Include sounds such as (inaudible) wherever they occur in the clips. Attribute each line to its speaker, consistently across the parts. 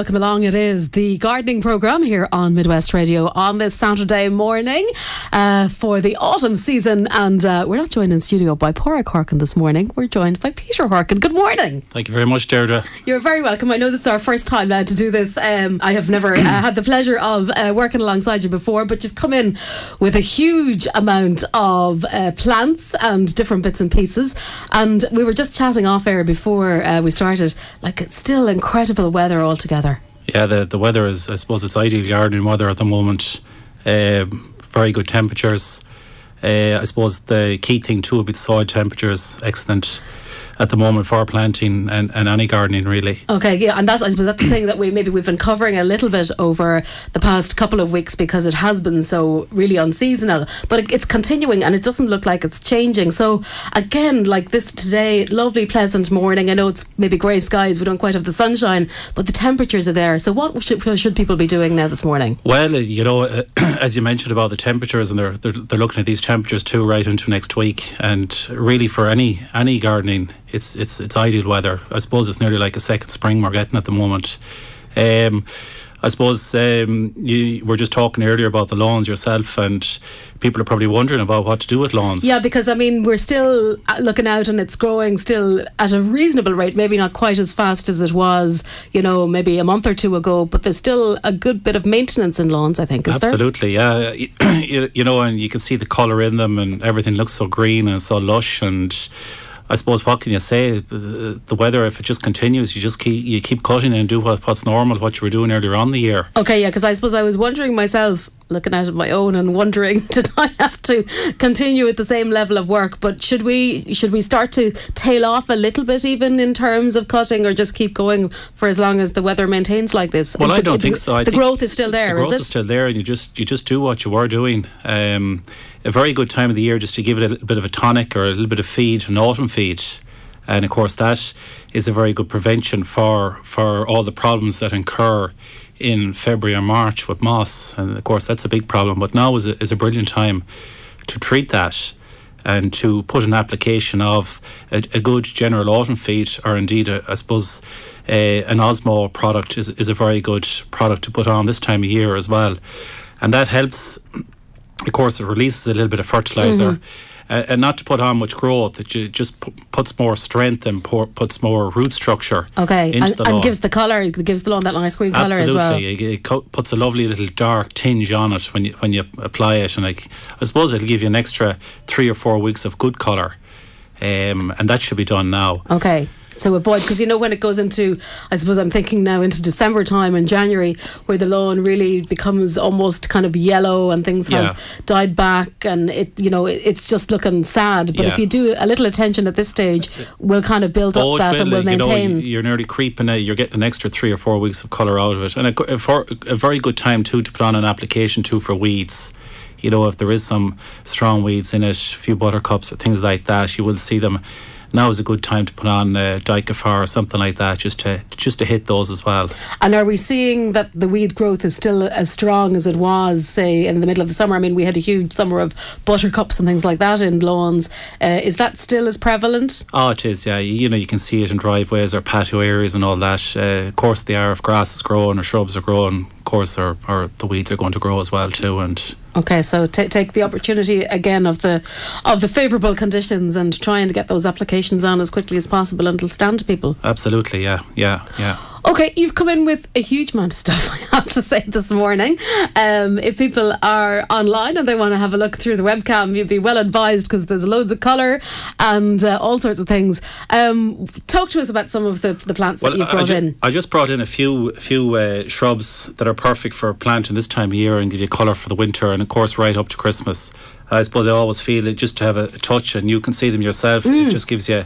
Speaker 1: welcome along. It is the gardening programme here on Midwest Radio on this Saturday morning uh, for the autumn season. And uh, we're not joined in studio by Porrick Harkin this morning. We're joined by Peter Harkin. Good morning.
Speaker 2: Thank you very much, Deirdre.
Speaker 1: You're very welcome. I know this is our first time now to do this. Um, I have never uh, had the pleasure of uh, working alongside you before, but you've come in with a huge amount of uh, plants and different bits and pieces. And we were just chatting off air before uh, we started. Like, it's still incredible weather altogether.
Speaker 2: Yeah, the, the weather is, I suppose, it's ideal gardening weather at the moment. Um, very good temperatures. Uh, I suppose the key thing too would be the soil temperatures, excellent at the moment for planting and, and any gardening really.
Speaker 1: Okay, yeah, and that's I suppose that's the thing that we maybe we've been covering a little bit over the past couple of weeks because it has been so really unseasonal, but it, it's continuing and it doesn't look like it's changing. So again, like this today, lovely pleasant morning. I know it's maybe grey skies, we don't quite have the sunshine, but the temperatures are there. So what should, should people be doing now this morning?
Speaker 2: Well, uh, you know, uh, (clears throat) as you mentioned about the temperatures, and they're, they're they're looking at these temperatures too right into next week, and really for any any gardening it's it's it's ideal weather. I suppose it's nearly like a second spring we're getting at the moment. Um, I suppose um, you were just talking earlier about the lawns yourself, and people are probably wondering about what to do with lawns.
Speaker 1: Yeah, because I mean, we're still uh, looking out and it's growing still at a reasonable rate, maybe not quite as fast as it was, you know, maybe a month or two ago, but there's still a good bit of maintenance in lawns, I think, is
Speaker 2: Absolutely, there? yeah. (clears throat) you, you know, and you can see the colour in them, and everything looks so green and so lush, and I suppose what can you say? The weather, if it just continues, you just keep you keep cutting and do what, what's normal, what you were doing earlier on the year.
Speaker 1: Okay, yeah, because I suppose I was wondering myself, looking at my own and wondering, (laughs) did I have to continue at the same level of work? But should we should we start to tail off a little bit, even in terms of cutting, or just keep going for as long as the weather maintains like this?
Speaker 2: Well, I don't think so. I
Speaker 1: the growth is still there. The
Speaker 2: growth
Speaker 1: is,
Speaker 2: is still there, and you just you just do what you were doing. Um, a very good time of the year just to give it a little bit of a tonic or a little bit of feed, an autumn feed. And of course, that is a very good prevention for, for all the problems that incur in February or March with moss. And of course, that's a big problem. But now is a, is a brilliant time to treat that and to put an application of a, a good general autumn feed, or indeed, a, I suppose, a, an Osmo product is, is a very good product to put on this time of year as well. And that helps of course, it releases a little bit of fertilizer. Mm-hmm. Uh, and not to put on much growth, it just p- puts more strength and pour, puts more root structure.
Speaker 1: Okay, and, and gives the colour, gives the lawn that nice green colour as well.
Speaker 2: Absolutely, it, it, puts a lovely little dark tinge on it when you when you apply it, and like I suppose it'll give you an extra three or four weeks of good colour, um, and that should be done now.
Speaker 1: Okay to avoid because you know when it goes into I suppose I'm thinking now into December time and January where the lawn really becomes almost kind of yellow and things have died back and it you know it, it's just looking sad. But yeah. if you do a little attention at this stage we'll kind of build oh, up that will, and we'll maintain
Speaker 2: you know, you're nearly creeping it you're getting an extra three or four weeks of colour out of it. And a, a, a very good time too to put on an application too for weeds. You know, if there is some strong weeds in it, a few buttercups or things like that, you will see them now is a good time to put on uh, Dicofar or something like that just to just to hit those as well.
Speaker 1: And are we seeing that the weed growth is still as strong as it was, say, in the middle of the summer? I mean, we had a huge summer of buttercups and things like that in lawns. Uh, is that still as prevalent?
Speaker 2: Oh, it is. Yeah, you know, you can see it in driveways or patio areas and all that. Uh, of course, they are if grass is growing or shrubs are growing. Of course, or, or the weeds are going to grow as well too, and
Speaker 1: Okay, so t- take the opportunity again of the of the favourable conditions and trying to get those applications on as quickly as possible and it'll stand to people.
Speaker 2: Absolutely, yeah, yeah, yeah.
Speaker 1: Okay, you've come in with a huge amount of stuff, (laughs) I have to say, this morning. Um, if people are online and they want to have a look through the webcam, you'd be well advised because there's loads of colour and uh, all sorts of things. Um, talk to us about some of the, the plants well, that you've brought
Speaker 2: I
Speaker 1: ju- in.
Speaker 2: I just brought in a few few uh, shrubs that are perfect for planting this time of year and give you colour for the winter and, of course, right up to Christmas. I suppose I always feel it just to have a touch and you can see them yourself. Mm. It just gives you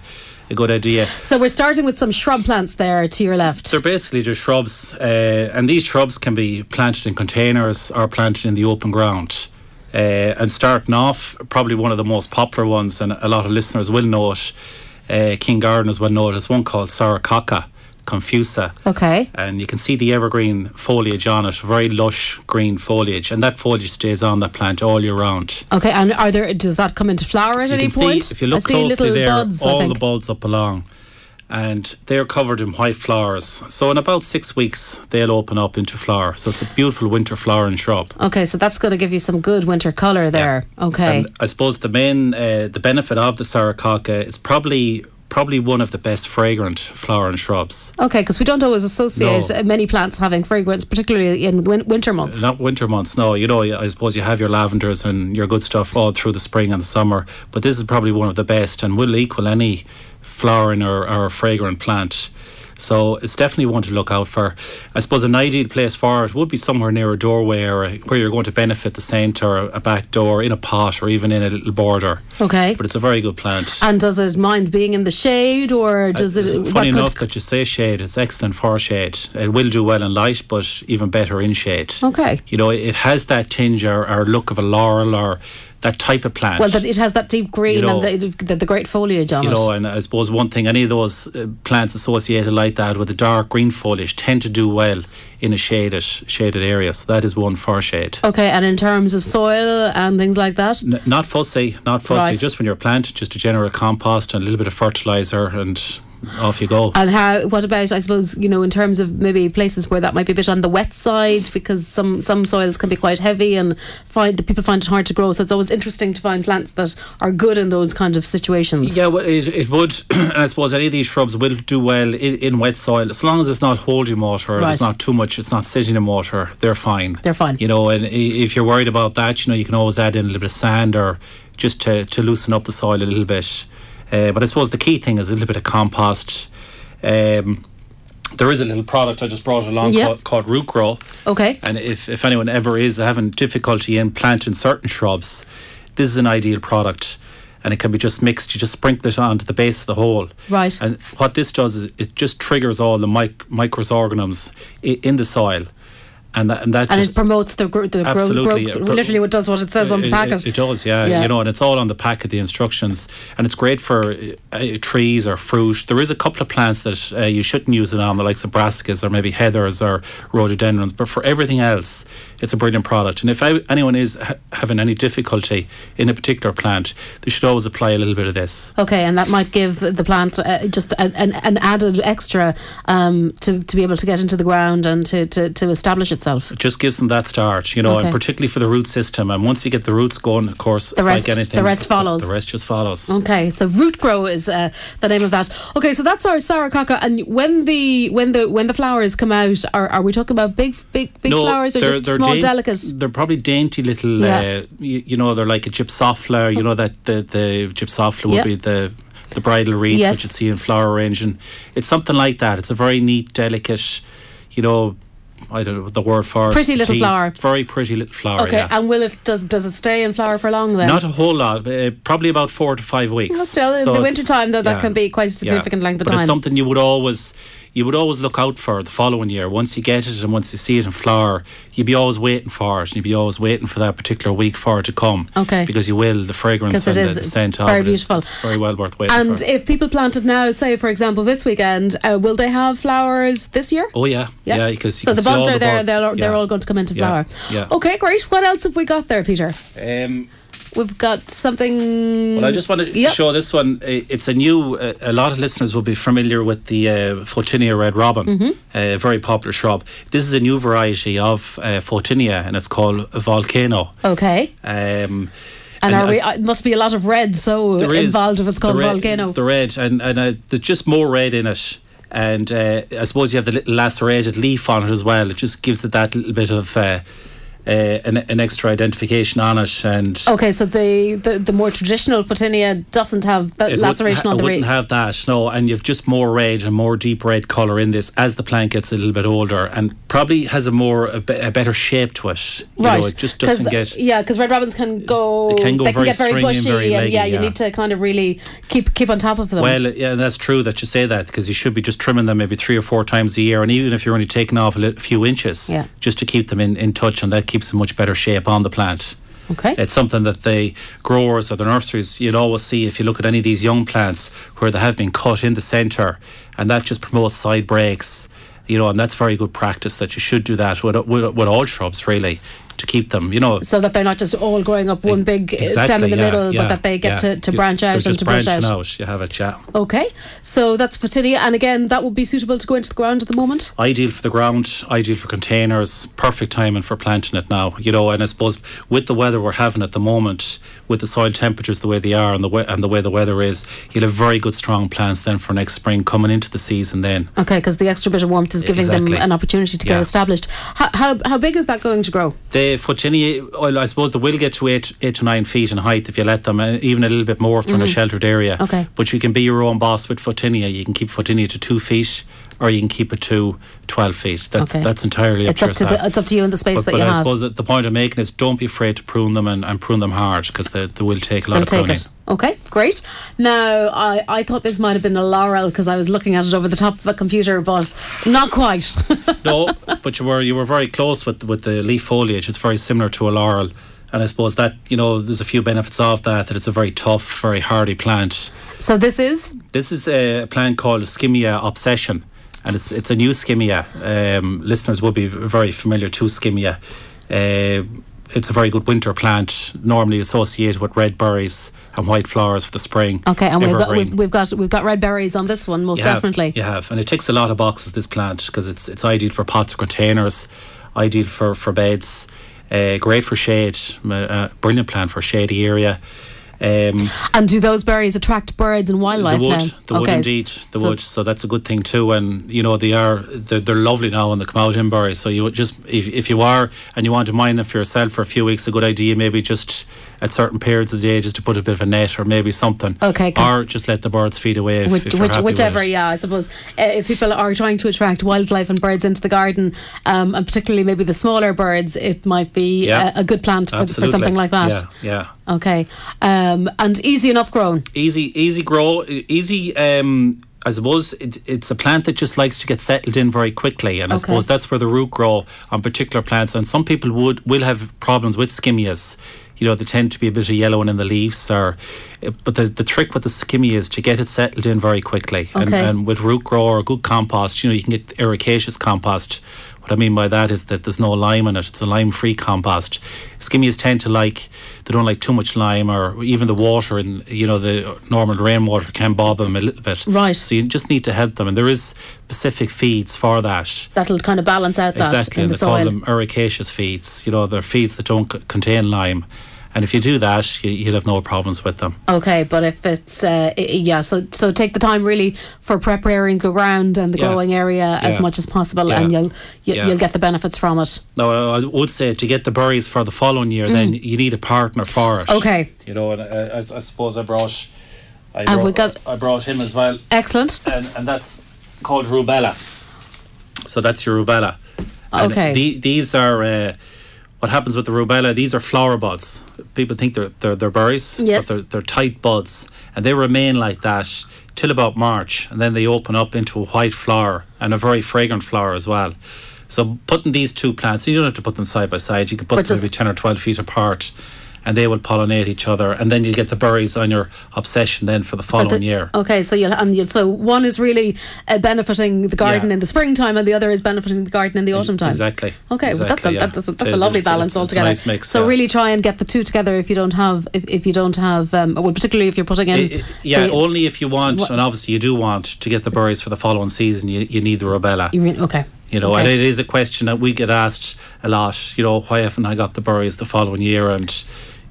Speaker 2: a good idea.
Speaker 1: So we're starting with some shrub plants there to your left.
Speaker 2: They're basically just shrubs, uh, and these shrubs can be planted in containers or planted in the open ground. Uh, and starting off, probably one of the most popular ones, and a lot of listeners will know it. Uh, King Gardeners will know it. Is one called Sarcococca confusa.
Speaker 1: Okay.
Speaker 2: And you can see the evergreen foliage on it, very lush green foliage, and that foliage stays on that plant all year round.
Speaker 1: Okay, and are there? Does that come into flower at
Speaker 2: you
Speaker 1: any
Speaker 2: point? See, if you look closely there, buds, all the buds up along. and they're covered in white flowers. So in about six weeks, they'll open up into flower. So it's a beautiful winter flowering shrub.
Speaker 1: Okay, so that's going to give you some good winter colour there. Okay.
Speaker 2: And I suppose the main uh, the benefit of the Sarcococca is probably probably one of the best fragrant flowering shrubs.
Speaker 1: Okay, because we don't always associate
Speaker 2: No.
Speaker 1: many plants having fragrance, particularly in win- winter months.
Speaker 2: Not winter months, no. You know, I suppose you have your lavenders and your good stuff all through the spring and the summer, but this is probably one of the best and will equal any flowering or, or fragrant plant. So it's definitely one to look out for. I suppose an ideal place for it would be somewhere near a doorway or a, where you're going to benefit the scent or a, back door in a pot or even in a little border.
Speaker 1: Okay.
Speaker 2: But it's a very good plant.
Speaker 1: And does it mind being in the shade, or does it?
Speaker 2: Uh,
Speaker 1: what
Speaker 2: Funny enough that you say shade, it's excellent for shade. It will do well in light, but even better in shade.
Speaker 1: Okay.
Speaker 2: You know, it has that tinge or, or look of a laurel or that type of plant.
Speaker 1: Well, that it has that deep green
Speaker 2: You know-
Speaker 1: and the, the, the great foliage on
Speaker 2: you
Speaker 1: it.
Speaker 2: know, and I suppose one thing, any of those uh, plants associated like that with a dark green foliage tend to do well in a shaded shaded area. So that is one for shade.
Speaker 1: okay, and in terms of soil and things like that,
Speaker 2: N- not fussy, not fussy.
Speaker 1: Right.
Speaker 2: Just when you're planted, just a general compost and a little bit of fertilizer, and off you go.
Speaker 1: and how? What about? I suppose you know, in terms of maybe places where that might be a bit on the wet side, because some some soils can be quite heavy and find the people find it hard to grow. So it's always interesting to find plants that are good in those kind of situations.
Speaker 2: Yeah, well, it, it would, (clears throat) and I suppose any of these shrubs will do well in, in wet soil as long as it's not holding water,
Speaker 1: Right.
Speaker 2: it's not too much, it's not sitting in water. They're fine.
Speaker 1: They're fine.
Speaker 2: You know, and if you're worried about that, you know, you can always add in a little bit of sand or just to, to loosen up the soil a little bit. Uh, but I suppose the key thing is a little bit of compost. Um, there is a little product I just brought along
Speaker 1: Yeah.
Speaker 2: called, called Root Grow.
Speaker 1: Okay.
Speaker 2: And if, if anyone ever is having difficulty in planting certain shrubs, this is an ideal product. And it can be just mixed. You just sprinkle it onto the base of the hole.
Speaker 1: Right.
Speaker 2: And what this does is it just triggers all the mic- microorganisms i- in the soil. And that, and that
Speaker 1: And
Speaker 2: just
Speaker 1: it promotes the, gro- the growth.
Speaker 2: Absolutely, it pro-
Speaker 1: literally, it does what it says on the
Speaker 2: it-
Speaker 1: packet.
Speaker 2: It, it does, yeah,
Speaker 1: Yeah.
Speaker 2: You know, and it's all on the packet, the instructions, and it's great for uh, trees or fruit. There is a couple of plants that uh, you shouldn't use it on, the likes of brassicas or maybe heathers or rhododendrons. But for everything else, it's a brilliant product. And if I, anyone is ha- having any difficulty in a particular plant, they should always apply a little bit of this.
Speaker 1: Okay, and that might give the plant uh, just an, an, an added extra um, to, to be able to get into the ground and to, to, to establish itself.
Speaker 2: It just gives them that start, you know,
Speaker 1: Okay.
Speaker 2: and particularly for the root system. And once you get the roots going, of course, it's
Speaker 1: rest-
Speaker 2: like anything.
Speaker 1: the rest follows.
Speaker 2: The, rest just follows.
Speaker 1: Okay, so root grow is uh, the name of that. Okay, so that's our sarcococca. And when the when the when the flowers come out, are, are we talking about big big big flowers or just small
Speaker 2: dain-
Speaker 1: delicate?
Speaker 2: They're probably dainty little.
Speaker 1: Yeah.
Speaker 2: Uh, you, you know, they're like a gypsophila. You know that the the gypsophila would be the the bridal wreath
Speaker 1: Yes.
Speaker 2: which you'd see in flower arranging. It's something like that. It's a very neat, delicate. You know, I don't know the word for.
Speaker 1: Pretty little
Speaker 2: Tea-
Speaker 1: flower.
Speaker 2: Very pretty little flower.
Speaker 1: Okay,
Speaker 2: yeah.
Speaker 1: and will it does does it stay in flower for long then?
Speaker 2: Not a whole lot, uh, probably about four to five weeks.
Speaker 1: Well, still, in the winter time, though, that
Speaker 2: yeah,
Speaker 1: can be quite a
Speaker 2: yeah.
Speaker 1: significant length of
Speaker 2: but
Speaker 1: time.
Speaker 2: it's something you would always, you would always look out for the following year. Once you get it and once you see it in flower, you'd be always waiting for it. And you'd be always waiting for that particular week for it to come.
Speaker 1: Okay.
Speaker 2: Because you will, the fragrance and
Speaker 1: is
Speaker 2: the, the scent of
Speaker 1: very
Speaker 2: it is-
Speaker 1: beautiful.
Speaker 2: It's very well worth waiting for.
Speaker 1: and
Speaker 2: for.
Speaker 1: if people plant it now, say for example this weekend, uh, will they have flowers this year?
Speaker 2: Oh yeah, yeah, yeah because you
Speaker 1: so
Speaker 2: can
Speaker 1: the buds are
Speaker 2: the
Speaker 1: there;
Speaker 2: buds.
Speaker 1: they're, they're
Speaker 2: Yeah.
Speaker 1: all going to come into
Speaker 2: Yeah,
Speaker 1: flower.
Speaker 2: yeah.
Speaker 1: Okay, great. What else have we got there, Peter?
Speaker 2: Um,
Speaker 1: We've got something.
Speaker 2: Well, I just wanted
Speaker 1: Yep.
Speaker 2: to show this one. It's a new. Uh, a lot of listeners will be familiar with the uh, Photinia red robin,
Speaker 1: Mm-hmm.
Speaker 2: a very popular shrub. This is a new variety of uh, Photinia, and it's called volcano.
Speaker 1: Okay.
Speaker 2: Um,
Speaker 1: And, are we? Uh, it must be a lot of red so
Speaker 2: is
Speaker 1: involved if it's called
Speaker 2: the red,
Speaker 1: volcano.
Speaker 2: The red, and and uh, there's just more red in it. And uh, I suppose you have the little lacerated leaf on it as well. It just gives it that little bit of uh, uh, Uh, an, an extra identification on it. And
Speaker 1: okay, so the, the, the more traditional Photinia doesn't have that laceration
Speaker 2: ha-
Speaker 1: on the
Speaker 2: it wouldn't have that, no. And you've just more red and more deep red colour in this as the plant gets a little bit older, and probably has a more a, be- a better shape to it. You
Speaker 1: right.
Speaker 2: know, it just doesn't get.
Speaker 1: Yeah, because red robins can go.
Speaker 2: They can go very
Speaker 1: get very
Speaker 2: stringy and
Speaker 1: bushy,
Speaker 2: very
Speaker 1: and
Speaker 2: leggy,
Speaker 1: yeah, you
Speaker 2: yeah.
Speaker 1: need to kind of really keep keep on top of them.
Speaker 2: Well, yeah, that's true that you say that because you should be just trimming them maybe three or four times a year, and even if you're only taking off a few inches,
Speaker 1: Yeah.
Speaker 2: just to keep them in, in touch, and that keeps a much better shape on the plant.
Speaker 1: okay.
Speaker 2: It's something that the growers or the nurseries you'll always see if you look at any of these young plants where they have been cut in the centre, and that just promotes side breaks. You know, and that's very good practice that you should do that with, with, with all shrubs, really. To keep them. You know,
Speaker 1: so that they're not just all growing up one big
Speaker 2: exactly,
Speaker 1: stem in the
Speaker 2: yeah,
Speaker 1: middle,
Speaker 2: yeah,
Speaker 1: but that they get
Speaker 2: yeah.
Speaker 1: to, to branch
Speaker 2: they're
Speaker 1: out and
Speaker 2: just
Speaker 1: to
Speaker 2: branching
Speaker 1: out.
Speaker 2: out. You have it, yeah.
Speaker 1: Okay, so that's Photinia, and again, that would be suitable to go into the ground at the moment.
Speaker 2: ideal for the ground, ideal for containers, perfect timing for planting it now. You know, and I suppose with the weather we're having at the moment, with the soil temperatures the way they are and the way, and the way the weather is, you'll have very good strong plants then for next spring coming into the season then.
Speaker 1: Okay, because the extra bit of warmth is giving
Speaker 2: Exactly.
Speaker 1: them an opportunity to get established. How, how, how big is that going to grow?
Speaker 2: The Photinia, well, I suppose they will get to eight, eight to nine feet in height if you let them, uh, even a little bit more if they're in a sheltered area.
Speaker 1: Mm-hmm. Okay.
Speaker 2: But you can be your own boss with Photinia. You can keep Photinia to two feet, or you can keep it to twelve feet. That's
Speaker 1: Okay.
Speaker 2: that's entirely up
Speaker 1: It's
Speaker 2: to
Speaker 1: up to
Speaker 2: yourself.
Speaker 1: the, it's up to you and the space
Speaker 2: but
Speaker 1: that
Speaker 2: but
Speaker 1: you
Speaker 2: I
Speaker 1: have.
Speaker 2: suppose that the point I'm making is don't be afraid to prune them and, and prune them hard because they, they will take a lot
Speaker 1: They'll
Speaker 2: of
Speaker 1: take
Speaker 2: pruning.
Speaker 1: it. Okay, great. Now, I, I thought this might have been a laurel because I was looking at it over the top of a computer, but not quite. (laughs)
Speaker 2: no, but you were you were very close with with the leaf foliage. It's very similar to a laurel, and I suppose that you know there's a few benefits of that. That it's a very tough, very hardy plant.
Speaker 1: so this is
Speaker 2: This is a plant called Skimmia obsession, and it's it's a new Skimmia. Um, listeners will be very familiar to Skimmia. Uh, it's a very good winter plant, normally associated with red berries and white flowers for the spring.
Speaker 1: okay, and we've got we've, we've got we've got red berries on this one most
Speaker 2: You have,
Speaker 1: definitely.
Speaker 2: you have, and it ticks a lot of boxes. This plant because it's it's ideal for pots or containers, ideal for for beds, uh, great for shade, uh, brilliant plant for shady area. Um,
Speaker 1: And do those berries attract birds and wildlife
Speaker 2: the wood,
Speaker 1: now?
Speaker 2: the wood
Speaker 1: Okay,
Speaker 2: indeed, the
Speaker 1: so-
Speaker 2: wood. So that's a good thing too. And you know they are they're, they're lovely now when they come out in berries. So you just if, if you are and you want to mine them for yourself for a few weeks, a good idea maybe just at certain periods of the day just to put a bit of a net or maybe something.
Speaker 1: Okay,
Speaker 2: Or just let the birds feed away if,
Speaker 1: Which,
Speaker 2: if
Speaker 1: which, whichever, yeah, I suppose uh, if people are trying to attract wildlife and birds into the garden, um, and particularly maybe the smaller birds, it might be
Speaker 2: Yeah.
Speaker 1: a, a good plant for, for something like that.
Speaker 2: Yeah, yeah.
Speaker 1: Okay, um, and easy enough grown.
Speaker 2: easy easy grow easy um I suppose it, it's a plant that just likes to get settled in very quickly, and I
Speaker 1: Okay.
Speaker 2: suppose that's where the root grow on particular plants. And some people would will have problems with skimmias. You know, they tend to be a bit of yellowing in the leaves, or uh, but the, the trick with the skimmy is to get it settled in very quickly. And, and with root grow or good compost, you know, you can get ericaceous compost. What I mean by that is that there's no lime in it. It's a lime-free compost. Skimmias tend to like they don't like too much lime, or even the water and you know the normal rainwater can bother them a little bit.
Speaker 1: Right.
Speaker 2: So you just need to help them, and there is specific feeds for that.
Speaker 1: That'll kind of balance out that
Speaker 2: Exactly,
Speaker 1: in the
Speaker 2: they call
Speaker 1: soil.
Speaker 2: them ericaceous feeds. You know, they're feeds that don't c- contain lime, and if you do that, you, you'll have no problems with them.
Speaker 1: Okay, but if it's uh, yeah, so so take the time really for preparing the ground and the
Speaker 2: Yeah.
Speaker 1: growing area as much as possible,
Speaker 2: Yeah.
Speaker 1: and you'll you,
Speaker 2: Yeah.
Speaker 1: you'll get the benefits from it.
Speaker 2: No, I I would say to get the berries for the following year, then you need a partner for it.
Speaker 1: Mm. Okay.
Speaker 2: You know, and I, I, I suppose I brought. I
Speaker 1: Have
Speaker 2: brought,
Speaker 1: we got-
Speaker 2: I brought him as well,
Speaker 1: Excellent.
Speaker 2: and, and that's called rubella. So that's your rubella. And
Speaker 1: Okay.
Speaker 2: The, these are uh, what happens with the rubella. These are flower buds. People think they're they're, they're berries,
Speaker 1: Yes.
Speaker 2: but they're, they're tight buds, and they remain like that till about March, and then they open up into a white flower and a very fragrant flower as well. So putting these two plants, you don't have to put them side by side. You can put
Speaker 1: But
Speaker 2: them maybe ten or twelve feet apart. And they will pollinate each other, and then you get the berries on your obsession then for the following
Speaker 1: the-
Speaker 2: year.
Speaker 1: Okay, so you'll, and you'll so one is really uh, benefiting the garden
Speaker 2: Yeah.
Speaker 1: in the springtime, and the other is benefiting the garden in the autumn time.
Speaker 2: Exactly.
Speaker 1: Okay, well, that's a,
Speaker 2: yeah.
Speaker 1: that's a, that's
Speaker 2: It
Speaker 1: a lovely balance
Speaker 2: it's
Speaker 1: altogether.
Speaker 2: nice mix,
Speaker 1: so
Speaker 2: yeah.
Speaker 1: really try and get the two together if you don't have if, if you don't have um, well particularly if you're putting in
Speaker 2: I- I- yeah,
Speaker 1: the-
Speaker 2: only if you want,
Speaker 1: What-
Speaker 2: and obviously you do want to get the berries for the following season. You, you need the rubella.
Speaker 1: you re- okay
Speaker 2: You know,
Speaker 1: okay.
Speaker 2: and it is a question that we get asked a lot. You know, why haven't I got the berries the following year? And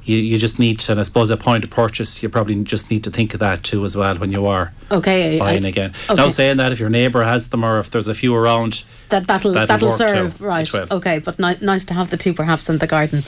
Speaker 2: you, you just need to, and I suppose a point of purchase, you probably just need to think of that too as well when you are
Speaker 1: okay
Speaker 2: buying
Speaker 1: I-
Speaker 2: again.
Speaker 1: okay.
Speaker 2: Now saying that, if your neighbour has them or if there's a few around,
Speaker 1: that that'll
Speaker 2: That'll
Speaker 1: that'll,
Speaker 2: work too.
Speaker 1: serve right okay but ni- nice to have the two perhaps in the garden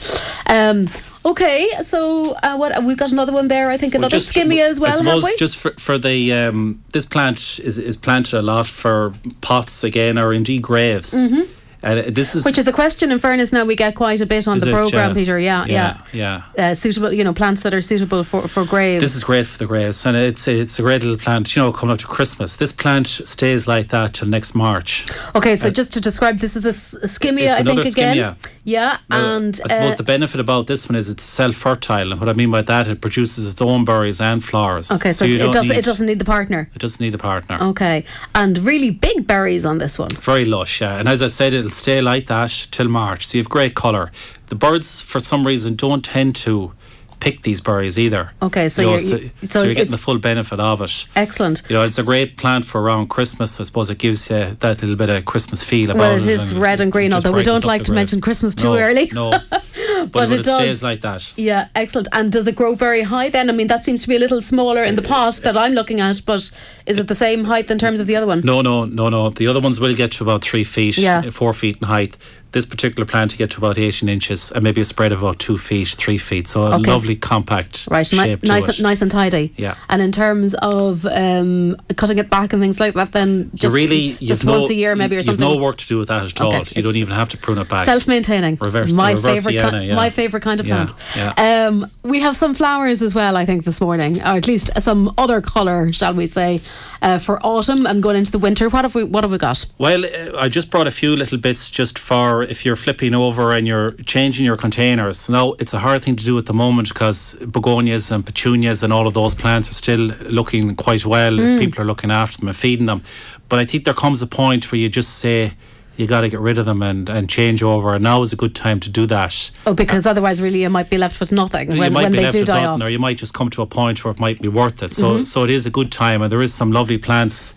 Speaker 1: um okay so uh, what we've got another one there I think
Speaker 2: Well,
Speaker 1: another skimmia as well
Speaker 2: I
Speaker 1: have we
Speaker 2: just for, for the um, this plant is, is planted a lot for pots again or indeed graves. Mm-hmm. And this is
Speaker 1: which is a question in fairness now we get quite a bit on the program
Speaker 2: yeah.
Speaker 1: Peter yeah yeah,
Speaker 2: yeah, yeah.
Speaker 1: Uh, suitable you know plants that are suitable for for graves
Speaker 2: This is great for the graves, and it's it's a great little plant. You know, coming up to Christmas, this plant stays like that till next March.
Speaker 1: Okay, so just to describe, this is a skimmia,
Speaker 2: It's
Speaker 1: I think again.
Speaker 2: skimmia.
Speaker 1: Yeah,
Speaker 2: Now,
Speaker 1: and
Speaker 2: I suppose
Speaker 1: uh,
Speaker 2: the benefit about this one is it's self-fertile, and what I mean by that, it produces its own berries and flowers.
Speaker 1: okay, so,
Speaker 2: you
Speaker 1: it
Speaker 2: don't
Speaker 1: doesn't
Speaker 2: need,
Speaker 1: it doesn't need the partner.
Speaker 2: It doesn't need the partner.
Speaker 1: Okay, and really big berries on this one.
Speaker 2: Very lush, yeah. And as I said, it'll stay like that till March. So you have great colour. The birds, for some reason, don't tend to pick these berries either.
Speaker 1: Okay, so
Speaker 2: you
Speaker 1: you're,
Speaker 2: so,
Speaker 1: you-
Speaker 2: so
Speaker 1: so
Speaker 2: you're getting the full benefit of it.
Speaker 1: Excellent.
Speaker 2: You know, it's a great plant for around Christmas. I suppose it gives you that little bit of Christmas feel about
Speaker 1: Well,
Speaker 2: it.
Speaker 1: it is
Speaker 2: and
Speaker 1: red and green, although we don't like to
Speaker 2: grave.
Speaker 1: mention Christmas too
Speaker 2: No,
Speaker 1: early.
Speaker 2: No, (laughs) but,
Speaker 1: But it
Speaker 2: it,
Speaker 1: does.
Speaker 2: stays like that.
Speaker 1: Yeah, excellent. And does it grow very high then? I mean, that seems to be a little smaller in the pot that I'm looking at, but is it the same height in terms of the other one?
Speaker 2: No, no, no, no. The other ones will get to about three feet,
Speaker 1: Yeah.
Speaker 2: uh, four feet in height. This particular plant to get to about 18 inches and maybe a spread of about two feet, three feet. So a
Speaker 1: Okay.
Speaker 2: lovely compact
Speaker 1: Right,
Speaker 2: shape
Speaker 1: nice, and, nice and tidy.
Speaker 2: Yeah.
Speaker 1: And in terms of um, cutting it back and things like that, then just,
Speaker 2: you really
Speaker 1: just
Speaker 2: you've no,
Speaker 1: once a year maybe or
Speaker 2: you've
Speaker 1: something.
Speaker 2: no work to do with that at all.
Speaker 1: Okay,
Speaker 2: You don't even have to prune it back.
Speaker 1: Self-maintaining.
Speaker 2: Reverse-
Speaker 1: my
Speaker 2: reverse
Speaker 1: favorite,
Speaker 2: Sienna,
Speaker 1: ki-
Speaker 2: yeah.
Speaker 1: my favorite kind of
Speaker 2: Yeah,
Speaker 1: plant. Um, we have some flowers as well, I think, this morning, or at least some other colour, shall we say, uh, for autumn and going into the winter. What have we? What have we got?
Speaker 2: Well, uh, I just brought a few little bits just for if you're flipping over and you're changing your containers. Now, it's a hard thing to do at the moment because begonias and petunias and all of those plants are still looking quite well
Speaker 1: Mm.
Speaker 2: if people are looking after them and feeding them. But I think there comes a point where you just say, you got to get rid of them and, and change over. And now is a good time to do that.
Speaker 1: Oh, because otherwise, really, you might be left with nothing
Speaker 2: you
Speaker 1: when,
Speaker 2: might
Speaker 1: when
Speaker 2: be
Speaker 1: they
Speaker 2: left
Speaker 1: do
Speaker 2: with
Speaker 1: die
Speaker 2: nothing,
Speaker 1: off. Mm-hmm.
Speaker 2: or you might just come to a point where it might be worth it. So, so it is a good time, and there is some lovely plants.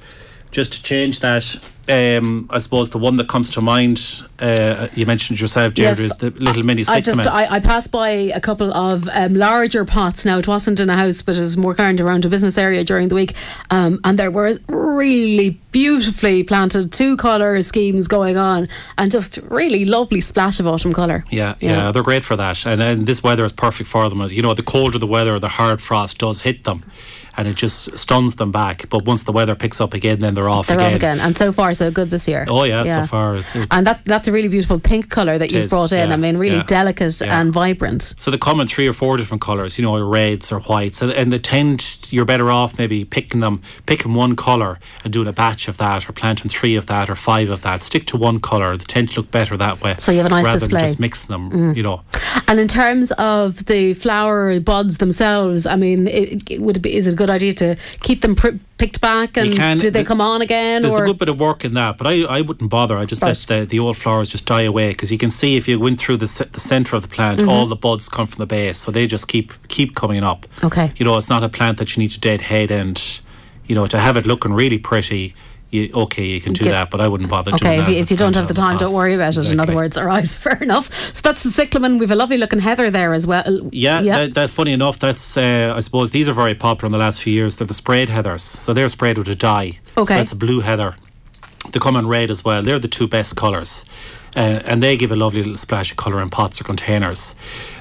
Speaker 2: Just to change that, um, I suppose the one that comes to mind, uh, you mentioned yourself, Deirdre,
Speaker 1: Yes,
Speaker 2: is the little mini
Speaker 1: I just. I, I passed by a couple of um, larger pots. Now it wasn't in a house, but it was more kind of around a business area during the week, um, and there were really beautifully planted two colour schemes going on, and just really lovely splash of autumn colour.
Speaker 2: yeah, yeah, they're great for that, and, and this weather is perfect for them. As you know, the colder the weather, the hard frost does hit them, and it just stuns them back. But once the weather picks up again, then they're off
Speaker 1: They're
Speaker 2: again.
Speaker 1: off again, and so far so good this year.
Speaker 2: Oh yeah, so far it's. It,
Speaker 1: And that that's a really beautiful pink colour that you've
Speaker 2: is,
Speaker 1: brought in.
Speaker 2: yeah,
Speaker 1: I mean, really
Speaker 2: yeah,
Speaker 1: delicate
Speaker 2: yeah.
Speaker 1: and vibrant.
Speaker 2: So they come in three or four different colours, you know, reds or whites, and, and they tend you're better off maybe picking them, picking one colour and doing a batch of that, or planting three of that or five of that. Stick to one colour; they tend to look better that way.
Speaker 1: So you have a nice
Speaker 2: rather
Speaker 1: display. Mm.
Speaker 2: than just mixing them, you know.
Speaker 1: And in terms of the flower buds themselves, I mean, it, it would be, is it a good idea to keep them pr- picked back and
Speaker 2: can-
Speaker 1: do they
Speaker 2: th-
Speaker 1: come on again?
Speaker 2: There's
Speaker 1: or
Speaker 2: a good bit of work in that, but I, I wouldn't bother. I just
Speaker 1: Right.
Speaker 2: let the, the old flowers just die away because you can see if you went through the the centre of the plant,
Speaker 1: Mm-hmm.
Speaker 2: all the buds come from the base, so they just keep keep coming up.
Speaker 1: Okay.
Speaker 2: You know, it's not a plant that you need to deadhead and you know to have it looking really pretty. You, okay, you can do
Speaker 1: Get-
Speaker 2: that, but I wouldn't bother doing
Speaker 1: Okay,
Speaker 2: that.
Speaker 1: if you, if you don't have the time, don't worry about it. In other words, all right, (laughs) fair enough. So that's the cyclamen. We've a lovely looking heather there as well.
Speaker 2: Yeah,
Speaker 1: yeah.
Speaker 2: That, that funny enough, that's uh, I suppose these are very popular in the last few years. They're the sprayed heathers, so they're sprayed with a dye.
Speaker 1: Okay.
Speaker 2: so that's a blue heather. They come in red as well. They're the two best colours, uh, and they give a lovely little splash of colour in pots or containers.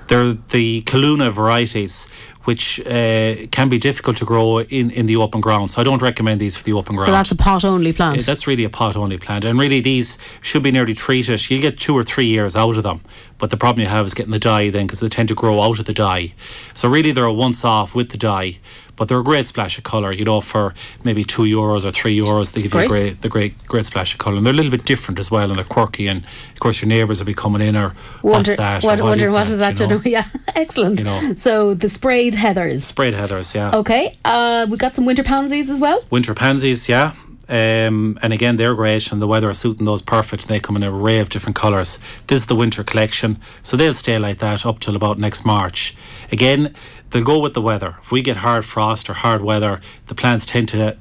Speaker 2: They're the Calluna varieties, which uh, can be difficult to grow in, in the open ground. So I don't recommend these for the open ground.
Speaker 1: so that's a pot only plant.
Speaker 2: that's really a pot only plant, and really these should be nearly treated. You'll get two or three years out of them, but the problem you have is getting the dye then because they tend to grow out of the dye. So really they're a once off with the dye, but they're a great splash of colour. You know, for maybe two euros or three euros, they give you
Speaker 1: Great.
Speaker 2: a great, the great, great splash of colour, and they're a little bit different as well, and they're quirky. And of course, your neighbours will be coming in or
Speaker 1: Wonder,
Speaker 2: what's that?
Speaker 1: wonder,
Speaker 2: what
Speaker 1: wonder
Speaker 2: is
Speaker 1: what is that?
Speaker 2: you know? (laughs)
Speaker 1: Yeah, excellent.
Speaker 2: You know.
Speaker 1: So the sprayed heathers.
Speaker 2: Sprayed heathers, yeah.
Speaker 1: Okay, uh, we got some winter pansies as well.
Speaker 2: Winter pansies, yeah. Um, and again, they're great, and the weather is suiting those perfect. They come in a array of different colours. This is the winter collection, so they'll stay like that up till about next March. Again, they'll go with the weather. If we get hard frost or hard weather, the plants tend to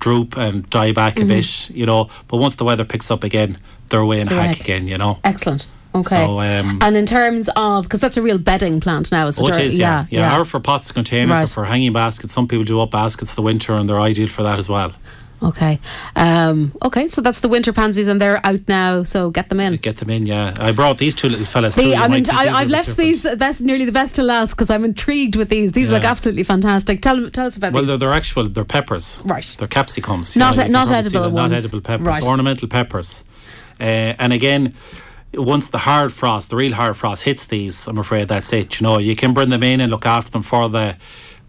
Speaker 2: droop and die back
Speaker 1: Mm-hmm.
Speaker 2: a bit, you know. But once the weather picks up again, they're away in a hack again, you know.
Speaker 1: Excellent. Okay.
Speaker 2: So, um,
Speaker 1: and in terms of because that's a real bedding plant now, is
Speaker 2: Oh, it is, yeah. Yeah,
Speaker 1: yeah.
Speaker 2: or for pots and containers or for hanging baskets. Some people do up baskets for the winter and they're ideal for that as well.
Speaker 1: Okay. Um, okay, so that's the winter pansies, and they're out now. So get them in.
Speaker 2: Get them in, yeah. I brought these two little fellas.
Speaker 1: The, I mean,
Speaker 2: think these are
Speaker 1: I,
Speaker 2: a
Speaker 1: I've left
Speaker 2: different.
Speaker 1: these best, nearly the best to last because I'm intrigued with these. These look absolutely fantastic. Tell tell us about
Speaker 2: Well,
Speaker 1: these.
Speaker 2: they're, they're actual, they're peppers.
Speaker 1: Right.
Speaker 2: They're capsicums.
Speaker 1: Not-
Speaker 2: can
Speaker 1: not edible
Speaker 2: them, Not edible peppers.
Speaker 1: Right.
Speaker 2: Ornamental peppers. Uh, and again, once the hard frost, the real hard frost hits these, I'm afraid that's it. You know, you can bring them in and look after them for the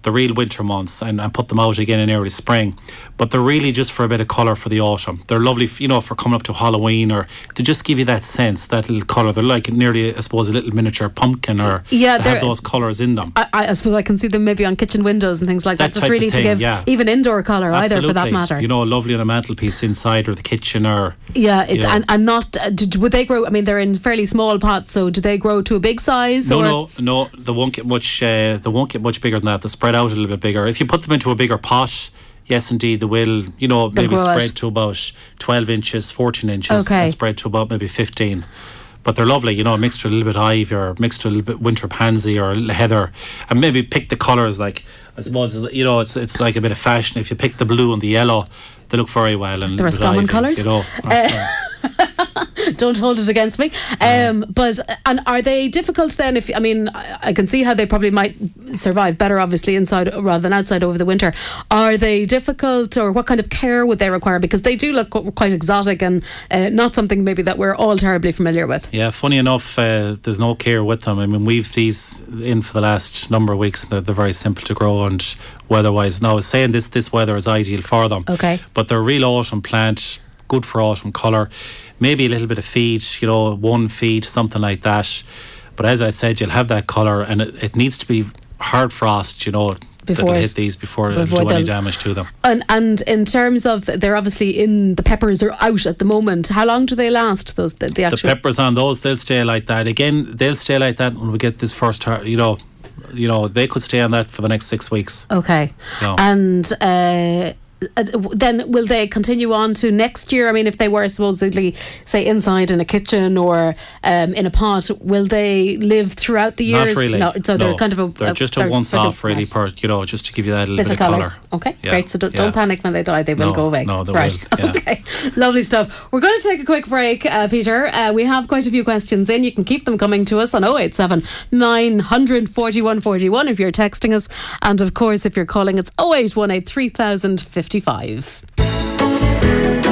Speaker 2: the real winter months and, and put them out again in early spring. But they're really just for a bit of colour for the autumn. They're lovely, you know, for coming up to Halloween or to just give you that sense, that little colour. They're like nearly, I suppose, a little miniature pumpkin or
Speaker 1: Yeah,
Speaker 2: they have those colours in them.
Speaker 1: I, I suppose I can see them maybe on kitchen windows and things like that,
Speaker 2: That
Speaker 1: just really to give
Speaker 2: yeah.
Speaker 1: even indoor colour either for that matter.
Speaker 2: You know, lovely on a mantelpiece inside or the kitchen or
Speaker 1: yeah, it's
Speaker 2: Yeah.
Speaker 1: and, and not uh, d- d- would they grow? I mean, they're in fairly small pots, so do they grow to a big size?
Speaker 2: No,
Speaker 1: or?
Speaker 2: no, no. They won't get much. Uh, they won't get much bigger than that. They spread out a little bit bigger. If you put them into a bigger pot, yes, indeed, they will. You know,
Speaker 1: They'll
Speaker 2: maybe
Speaker 1: grow out.
Speaker 2: spread to about twelve inches, fourteen inches,
Speaker 1: Okay.
Speaker 2: and spread to about maybe fifteen. But they're lovely, you know, mixed with a little bit of ivy or mixed with a little bit winter pansy or heather, and maybe pick the colours. Like I suppose you know, it's it's like a bit of fashion. If you pick the blue and the yellow, they look very well. And
Speaker 1: The Roscommon colours?
Speaker 2: you know. (laughs) (laughs)
Speaker 1: Don't hold it against me. Um, but and are they difficult then? If I mean, I, I can see how they probably might survive better, obviously inside rather than outside over the winter. Are they difficult, or what kind of care would they require? Because they do look quite exotic and uh, not something maybe that we're all terribly familiar with.
Speaker 2: Yeah, funny enough, uh, there's no care with them. I mean, we've these in for the last number of weeks. And they're, they're very simple to grow and weather-wise. Now, saying this this weather is ideal for them.
Speaker 1: Okay.
Speaker 2: But they're a real autumn plant, good for autumn colour. Maybe a little bit of feed, you know, one feed, something like that. But as I said, you'll have that colour, and it, it needs to be hard frost, you know,
Speaker 1: Before
Speaker 2: that'll hit these before,
Speaker 1: before
Speaker 2: it'll do any damage to them.
Speaker 1: And and in terms of they're obviously in the peppers are out at the moment. How long do they last? Those the, the
Speaker 2: the peppers on those they'll stay like that again they'll stay like that when we get this first you know you know they could stay on that for the next six weeks
Speaker 1: Okay.
Speaker 2: No.
Speaker 1: And uh, uh, uh, then will they continue on to next year? I mean, if they were supposedly, say, inside in a kitchen or um, in a pot, will they live throughout the year?
Speaker 2: Not really.
Speaker 1: No, so they're kind of a,
Speaker 2: they're just a once off, really, part, you know, just to give you that little
Speaker 1: bit,
Speaker 2: bit
Speaker 1: of colour.
Speaker 2: colour.
Speaker 1: Okay,
Speaker 2: yeah.
Speaker 1: great. So don't,
Speaker 2: yeah.
Speaker 1: panic when they die, they will
Speaker 2: no,
Speaker 1: go away.
Speaker 2: No, they
Speaker 1: right.
Speaker 2: will. (laughs) Yeah.
Speaker 1: Okay, lovely stuff. We're going to take a quick break, uh, Peter. Uh, we have quite a few questions in. You can keep them coming to us on 087 941 41 if you're texting us. And of course, if you're calling, it's 0818 3050. 55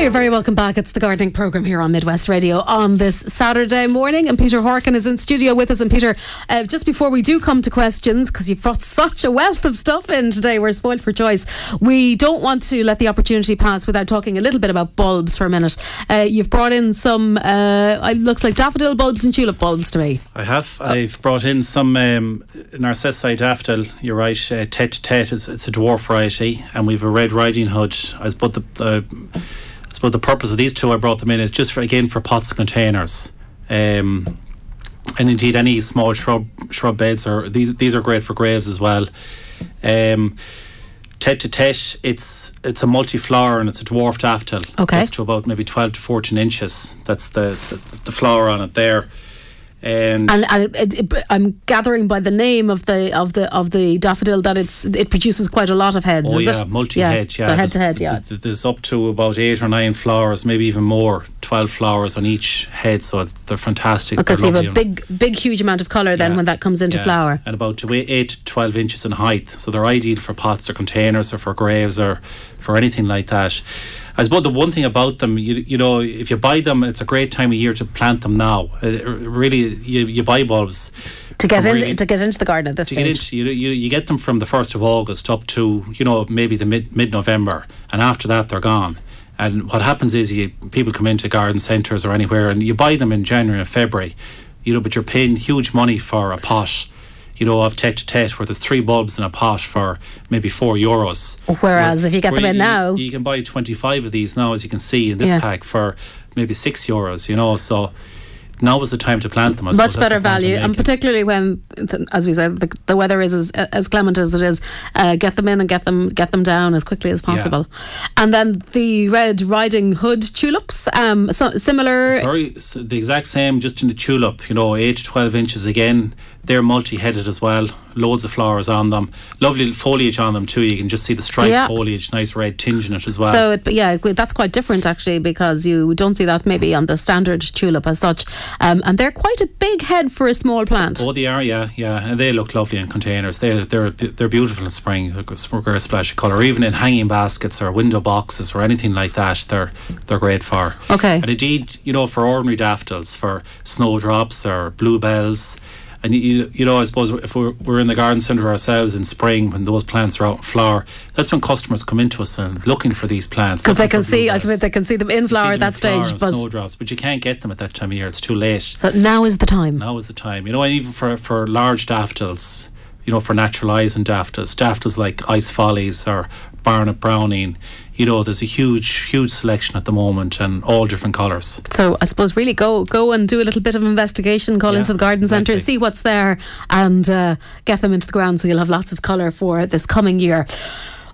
Speaker 1: you're very welcome back. It's the gardening program here on Midwest Radio on this Saturday morning, and Peter Harkin is in studio with us. And Peter, uh, just before we do come to questions, because you've brought (laughs) such a wealth of stuff in today, we're spoiled for choice. We don't want to let the opportunity pass without talking a little bit about bulbs for a minute. Uh, you've brought in some, uh, it looks like daffodil bulbs and tulip bulbs to me.
Speaker 2: I have. I've brought in some um, Narcissi daffodil. You're right. Uh, Tête-à-tête is it's a dwarf variety, and we've a Red Riding Hood. I suppose the I suppose the purpose of these two I brought them in is just for again for pots and containers. Um, and indeed, any small shrub shrub beds are these these are great for graves as well. Um, Tête-à-tête, it's it's a multi flower and it's a dwarf daffodil.
Speaker 1: Okay.
Speaker 2: Gets to about maybe twelve to fourteen inches. That's the the, the flower on it there. And,
Speaker 1: And, and it, it, it- I'm gathering by the name of the of the of the daffodil that it's it produces quite a lot of heads.
Speaker 2: Oh yeah,
Speaker 1: it?
Speaker 2: multi-head. Yeah,
Speaker 1: so head to head. Yeah.
Speaker 2: th- th- There's up to about eight or nine flowers, maybe even more. Twelve flowers on each head, so they're fantastic.
Speaker 1: Okay,
Speaker 2: they're
Speaker 1: so you have a big, big, huge amount of colour then
Speaker 2: Yeah,
Speaker 1: when that comes into
Speaker 2: yeah,
Speaker 1: flower.
Speaker 2: and about eight, eight to twelve inches in height. So they're ideal for pots or containers or for graves or for anything like that. I suppose the one thing about them, you, you know, if you buy them, it's a great time of year to plant them now. Uh, really, you, you buy bulbs
Speaker 1: To get in,
Speaker 2: really-
Speaker 1: to get into the garden at this
Speaker 2: to
Speaker 1: stage.
Speaker 2: get into you, you you get them from the first of August up to you know maybe the mid mid November, and after that they're gone. And what happens is you people come into garden centres or anywhere, and you buy them in January and February, you know, but you're paying huge money for a pot. You know, of tête-à-tête, where there's three bulbs in a pot for maybe four euros.
Speaker 1: Whereas if you get them in
Speaker 2: you-
Speaker 1: now,
Speaker 2: you can buy 25 of these now, as you can see in this
Speaker 1: Yeah.
Speaker 2: pack, for maybe six euros. You know, so now is the time to plant them. I
Speaker 1: much better value, and particularly when, as we said, the, the weather is as, as clement as it is. Uh, get them in and get them get them down as quickly as possible. And then the Red Riding Hood tulips, um, so, similar.
Speaker 2: very the exact same just in the tulip you know 8 to 12 inches again they're multi-headed as well loads of flowers on them lovely foliage on them too you can just see the striped
Speaker 1: Yeah.
Speaker 2: foliage nice red tinge in it as well
Speaker 1: So it, yeah, that's quite different actually because you don't see that maybe on the standard tulip as such, um, and they're quite a big head for a small plant.
Speaker 2: Oh, they are, yeah, yeah, and they look lovely in containers. They they're they're beautiful in spring. They're a great splash of colour, even in hanging baskets or window boxes or anything like that. They're they're great for.
Speaker 1: Okay.
Speaker 2: And indeed, you know, for ordinary daffodils, for snowdrops or bluebells, And you, you know, I suppose if we're, we're in the garden centre ourselves in spring when those plants are out in flower, that's when customers come into us and looking for these plants
Speaker 1: because they can see. I suppose they can see them in flower
Speaker 2: see
Speaker 1: at that
Speaker 2: flower
Speaker 1: stage. But
Speaker 2: snowdrops, but you can't get them at that time of year. It's too late.
Speaker 1: so now is the time.
Speaker 2: Now is the time. You know, and even for for large daffodils, you know, for naturalising daffodils, daffodils like Ice Follies or Barrett Browning, you know, there's a huge, huge selection at the moment and all different colours.
Speaker 1: So I suppose really go go and do a little bit of investigation, call
Speaker 2: Yeah,
Speaker 1: into the garden centre, see what's there, and uh, get them into the ground so you'll have lots of colour for this coming year.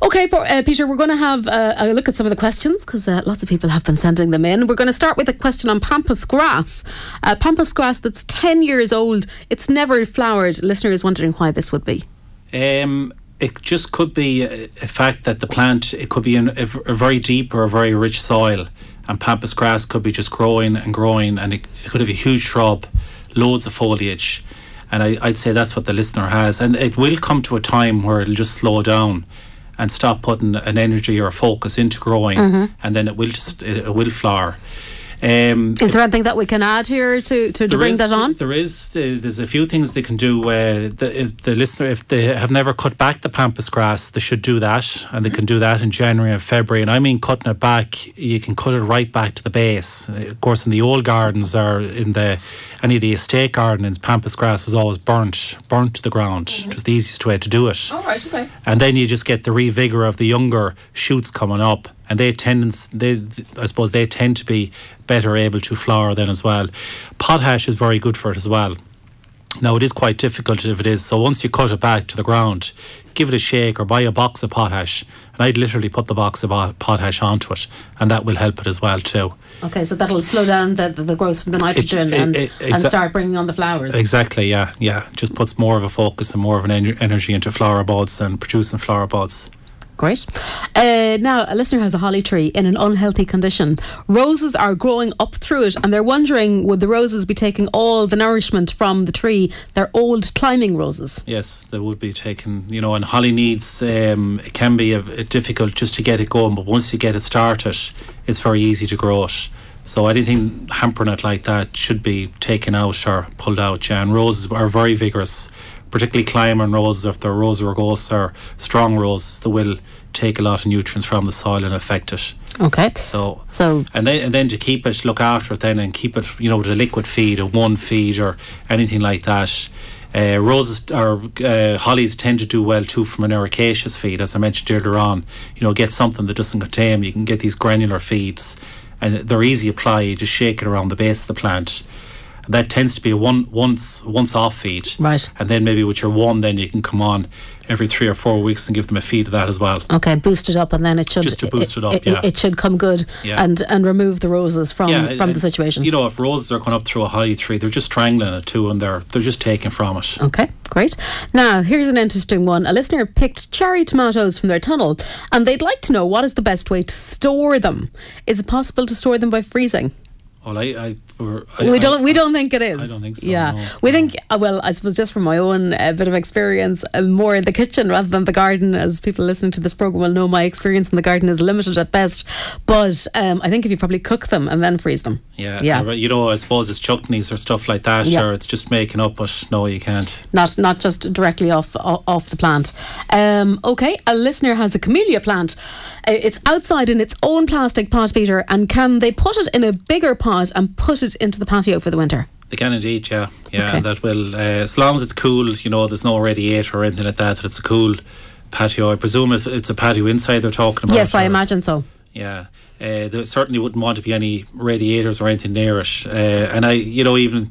Speaker 1: Okay, uh, Peter, we're going to have uh, a look at some of the questions because uh, lots of people have been sending them in. We're going to start with a question on pampas grass. Uh, pampas grass that's 10 years old, it's never flowered. Listener is wondering why this would be.
Speaker 2: Um, it just could be a, a fact that the plant it could be in a very deep or a very rich soil, and pampas grass could be just growing and growing, and it, it could have a huge shrub, loads of foliage, and I, I'd say that's what the listener has, and it will come to a time where it'll just slow down. And stop putting an energy or a focus into growing, mm-hmm. and then it will just it, it will flower. Um,
Speaker 1: Is there anything that we can add here to, to, to bring
Speaker 2: is-
Speaker 1: that on?
Speaker 2: There is. uh, There's a few things they can do. Uh, the, if the listener, if they have never cut back the pampas grass, they should do that, and they can do that in January and February. And I mean, cutting it back, you can cut it right back to the base. Of course, in the old gardens or in the any of the estate gardens, pampas grass was always burnt, burnt to the ground. Mm-hmm. It was the easiest way to do it
Speaker 1: All right, okay.
Speaker 2: and then you just get the revigor of the younger shoots coming up, and they tend, they, I suppose, they tend to be better able to flower then as well. Potash is very good for it as well. Now it is quite difficult if it is. So once you cut it back to the ground, give it a shake or buy a box of potash, and I'd literally put the box of potash onto it, and that will help it as well too.
Speaker 1: Okay, so that'll slow down the, the, the growth from the nitrogen
Speaker 2: it-
Speaker 1: and,
Speaker 2: it-
Speaker 1: and start bringing on the flowers.
Speaker 2: Exactly, yeah, yeah. Just puts more of a focus and more of an ener- energy into flower buds and producing flower buds.
Speaker 1: Great. Uh, now, a listener has a holly tree in an unhealthy condition. Roses are growing up through it, and they're wondering would the roses be taking all the nourishment from the tree? They're old climbing roses.
Speaker 2: Yes, they would be taken, you know, and holly needs, um, it can be a, a difficult just to get it going, but once you get it started, it's very easy to grow it. So anything hampering it like that should be taken out or pulled out, yeah. And roses are very vigorous, particularly climbing roses, if they're rose rugosa or strong roses, they will take a lot of nutrients from the soil and affect it.
Speaker 1: Okay.
Speaker 2: So
Speaker 1: So,
Speaker 2: and then and then to keep it, look after it then and keep it, you know, with a liquid feed or one feed or anything like that. Uh, roses or uh, hollies tend to do well too from an ericaceous feed, as I mentioned earlier on. You know, get something that doesn't contain. You can get these granular feeds, and they're easy to apply. You just shake it around the base of the plant. That tends to be a one once once off feed,
Speaker 1: Right.
Speaker 2: And then maybe with your one, then you can come on every three or four weeks and give them a feed of that as well.
Speaker 1: okay, boost it up, and then it should
Speaker 2: Just to boost it up, yeah.
Speaker 1: It, should come good
Speaker 2: Yeah.
Speaker 1: and and remove the roses from
Speaker 2: Yeah,
Speaker 1: from the situation.
Speaker 2: You know, if roses are going up through a holly tree, they're just strangling it too, and they're they're just taking from it.
Speaker 1: Okay, great. Now, here's an interesting one. A listener picked cherry tomatoes from their tunnel and they'd like to know what is the best way to store them. Is it possible to store them by freezing?
Speaker 2: Well, I, I, I
Speaker 1: we don't. We don't think it is.
Speaker 2: I don't think so,
Speaker 1: Yeah,
Speaker 2: no,
Speaker 1: we think. Uh, well, I suppose just from my own uh, bit of experience, uh, more in the kitchen rather than the garden. As people listening to this program will know, my experience in the garden is limited at best. But um, I think if you probably cook them and then freeze them.
Speaker 2: Yeah,
Speaker 1: Yeah.
Speaker 2: You know, I suppose it's chutneys or stuff like that,
Speaker 1: Yeah.
Speaker 2: or it's just making up, but no, you can't.
Speaker 1: not not just directly off o- off the plant. Um, okay, a listener has a camellia plant. Uh, It's outside in its own plastic pot, Peter, and can they put it in a bigger pot and put it into the patio for the winter?
Speaker 2: They can indeed, yeah, yeah.
Speaker 1: Okay.
Speaker 2: That will, uh, as long as it's cool, you know, there's no radiator or anything like that. That it's a cool patio. I presume if it's a patio inside they're talking about.
Speaker 1: yes, I
Speaker 2: or-
Speaker 1: imagine so.
Speaker 2: Yeah, uh, there certainly wouldn't want to be any radiators or anything near it. Uh, and I, you know, even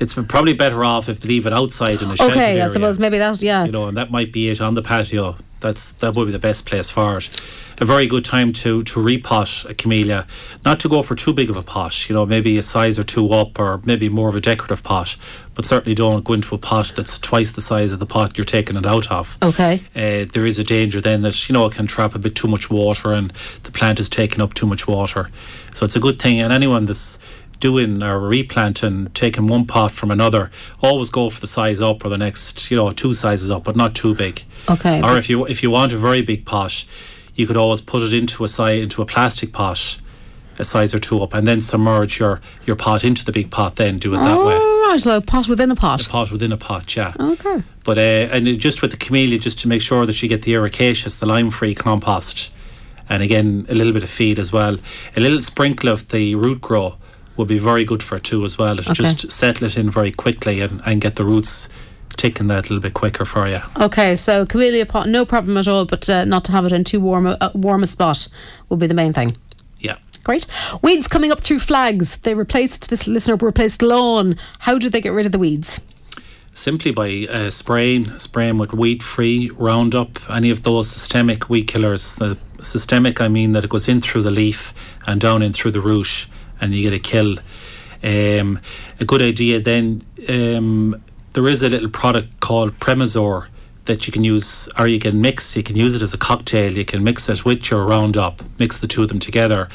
Speaker 2: it's probably better off if they leave it outside in a sheltered
Speaker 1: Okay, I suppose maybe that's Yeah.
Speaker 2: You know, and that might be it on the patio. That's that would be the best place for it. A very good time to to repot a camellia, not to go for too big of a pot. You know, maybe a size or two up, or maybe more of a decorative pot. But certainly don't go into a pot that's twice the size of the pot you're taking it out of
Speaker 1: Okay.
Speaker 2: uh, there is a danger then that you know it can trap a bit too much water and the plant is taking up too much water. So it's a good thing. And anyone that's doing or replanting, taking one pot from another, always go for the size up or the next, you know, two sizes up, but not too big.
Speaker 1: Okay.
Speaker 2: Or if you if you want a very big pot, you could always put it into a size into a plastic pot, a size or two up, and then submerge your your pot into the big pot. Then do it that way.
Speaker 1: All right, like a pot within a pot.
Speaker 2: A pot within a pot, yeah.
Speaker 1: Okay.
Speaker 2: But uh, and just with the camellia, just to make sure that you get the ericaceous, the lime-free compost, and again a little bit of feed as well. A little sprinkle of the root grow would be very good for it too as well. It'll
Speaker 1: Okay.
Speaker 2: just settle it in very quickly and, and get the roots ticking that a little bit quicker for you.
Speaker 1: Okay, so camellia pot, no problem at all, but uh, not to have it in too warm a uh, warm a spot will be the main thing.
Speaker 2: Yeah.
Speaker 1: Great. Weeds coming up through flags. They replaced this listener replaced lawn. How do they get rid of the weeds?
Speaker 2: Simply by uh, spraying, spraying with weed-free Roundup, any of those systemic weed killers. The systemic, I mean that it goes in through the leaf and down in through the root, and you get a kill. Um, a good idea then. Um, there is a little product called Premazor that you can use, or you can mix. You can use it as a cocktail. You can mix it with your Roundup. Mix the two of them together.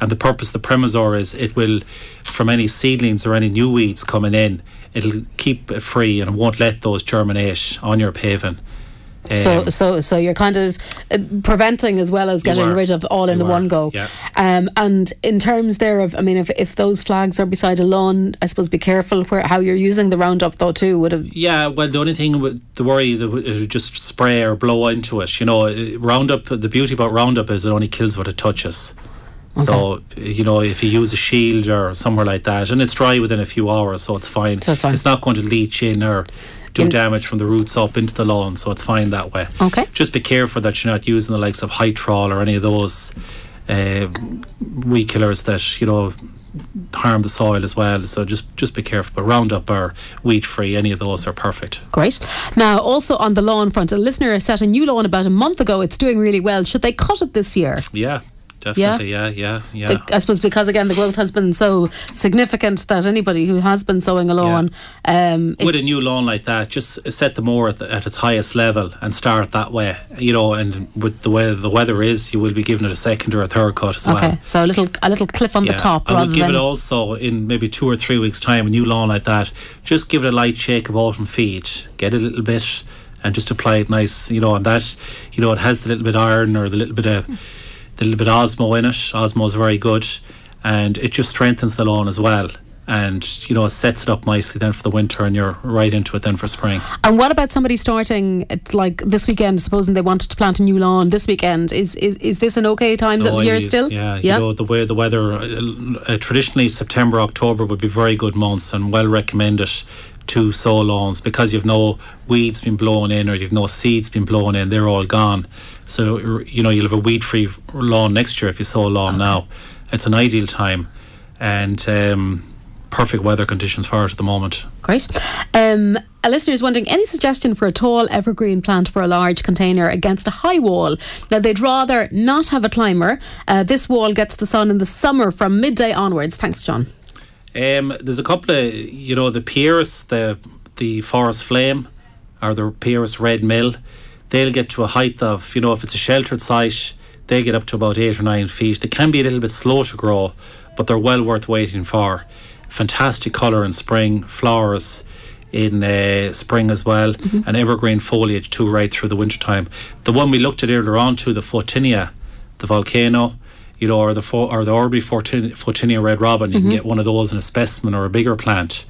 Speaker 2: And the purpose of the Premazor is it will, from any seedlings or any new weeds coming in, it'll keep it free and it won't let those germinate on your paving.
Speaker 1: So,
Speaker 2: Um,
Speaker 1: so, so you're kind of uh, preventing as well as getting
Speaker 2: are.
Speaker 1: rid of all in the one go.
Speaker 2: yeah.
Speaker 1: Um, and in terms there of, I mean, if, if those flags are beside a lawn, I suppose be careful where how you're using the Roundup though too. Would have
Speaker 2: Yeah, well, the only thing with the worry that it would just spray or blow into it. You know, uh, Roundup. The beauty about Roundup is it only kills what it touches. Okay. So you know, if you use a shield or somewhere like that, and it's dry within a few hours, so it's fine.
Speaker 1: So it's fine.
Speaker 2: It's not going to leach in or do
Speaker 1: In-
Speaker 2: damage from the roots up into the lawn, so it's fine that way.
Speaker 1: Okay.
Speaker 2: Just be careful that you're not using the likes of Hytrol or any of those uh, weed killers that you know harm the soil as well. So just just be careful. But Roundup or weed free, any of those are perfect.
Speaker 1: Great. Now, also on the lawn front, a listener set a new lawn about a month ago. It's doing really well. Should they cut it this year?
Speaker 2: Yeah, definitely. Yeah, yeah, yeah.
Speaker 1: The- I suppose because again the growth has been so significant that anybody who has been sowing a lawn, um,
Speaker 2: With a new lawn like that, just set the mower at, the, at its highest level and start that way. You know, and with the way the weather is, you will be giving it a second or a third cut as well.
Speaker 1: okay, so a little a little cliff on the top
Speaker 2: I would give it also in maybe two or three weeks' time, a new lawn like that. Just give it a light shake of autumn feed, get a little bit, and just apply it nice. You know, and that, you know, it has the little bit of iron or the little bit of the little bit of osmo in it. Osmo is very good, and it just strengthens the lawn as well. And you know, it sets it up nicely then for the winter, and you're right into it then for spring.
Speaker 1: And what about somebody starting like this weekend? Supposing they wanted to plant a new lawn this weekend, is is, is this an okay time
Speaker 2: Oh,
Speaker 1: of year still?
Speaker 2: Yeah, yeah. you know the way the weather. Uh, uh, traditionally, September, October would be very good months, and well recommended to sow lawns because you've no weeds been blown in or you've no seeds been blown in. They're all gone. So you know you'll have a weed-free lawn next year if you sow a lawn now. It's an ideal time, and um, perfect weather conditions for it at the moment.
Speaker 1: Great. Um, a listener is wondering any suggestion for a tall evergreen plant for a large container against a high wall. Now they'd rather not have a climber. Uh, this wall gets the sun in the summer from midday onwards. Thanks, John.
Speaker 2: Um, there's a couple of you know the Pieris, the the Forest Flame, or the Pieris Red Mill. They'll get to a height of you know if it's a sheltered site, they get up to about eight or nine feet. They can be a little bit slow to grow, but they're well worth waiting for. Fantastic colour in spring, flowers in uh, spring as well, and evergreen foliage too right through the winter time. The one we looked at earlier on to the Photinia, the volcano, you know, or the fo- or the Orby Photinia red robin. You can get one of those in a specimen or a bigger plant,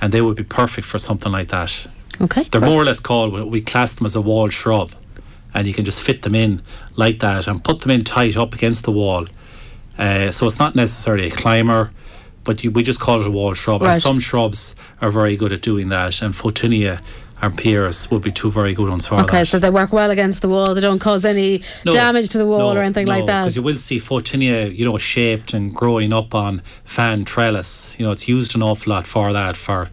Speaker 2: and they would be perfect for something like that.
Speaker 1: Okay.
Speaker 2: They're more or less called. we- class them as a wall shrub, and you can just fit them in like that and put them in tight up against the wall. Uh, so it's not necessarily a climber, but you, we just call it a wall shrub.
Speaker 1: Right.
Speaker 2: And some shrubs are very good at doing that, and Photinia and Pieris would be two very good ones for
Speaker 1: Okay,
Speaker 2: that.
Speaker 1: so they work well against the wall. They don't cause any
Speaker 2: No,
Speaker 1: damage to the wall
Speaker 2: no,
Speaker 1: or anything like that.
Speaker 2: no,
Speaker 1: that.
Speaker 2: 'cause you will see Photinia, you know, shaped and growing up on fan trellis. You know, it's used an awful lot for that, for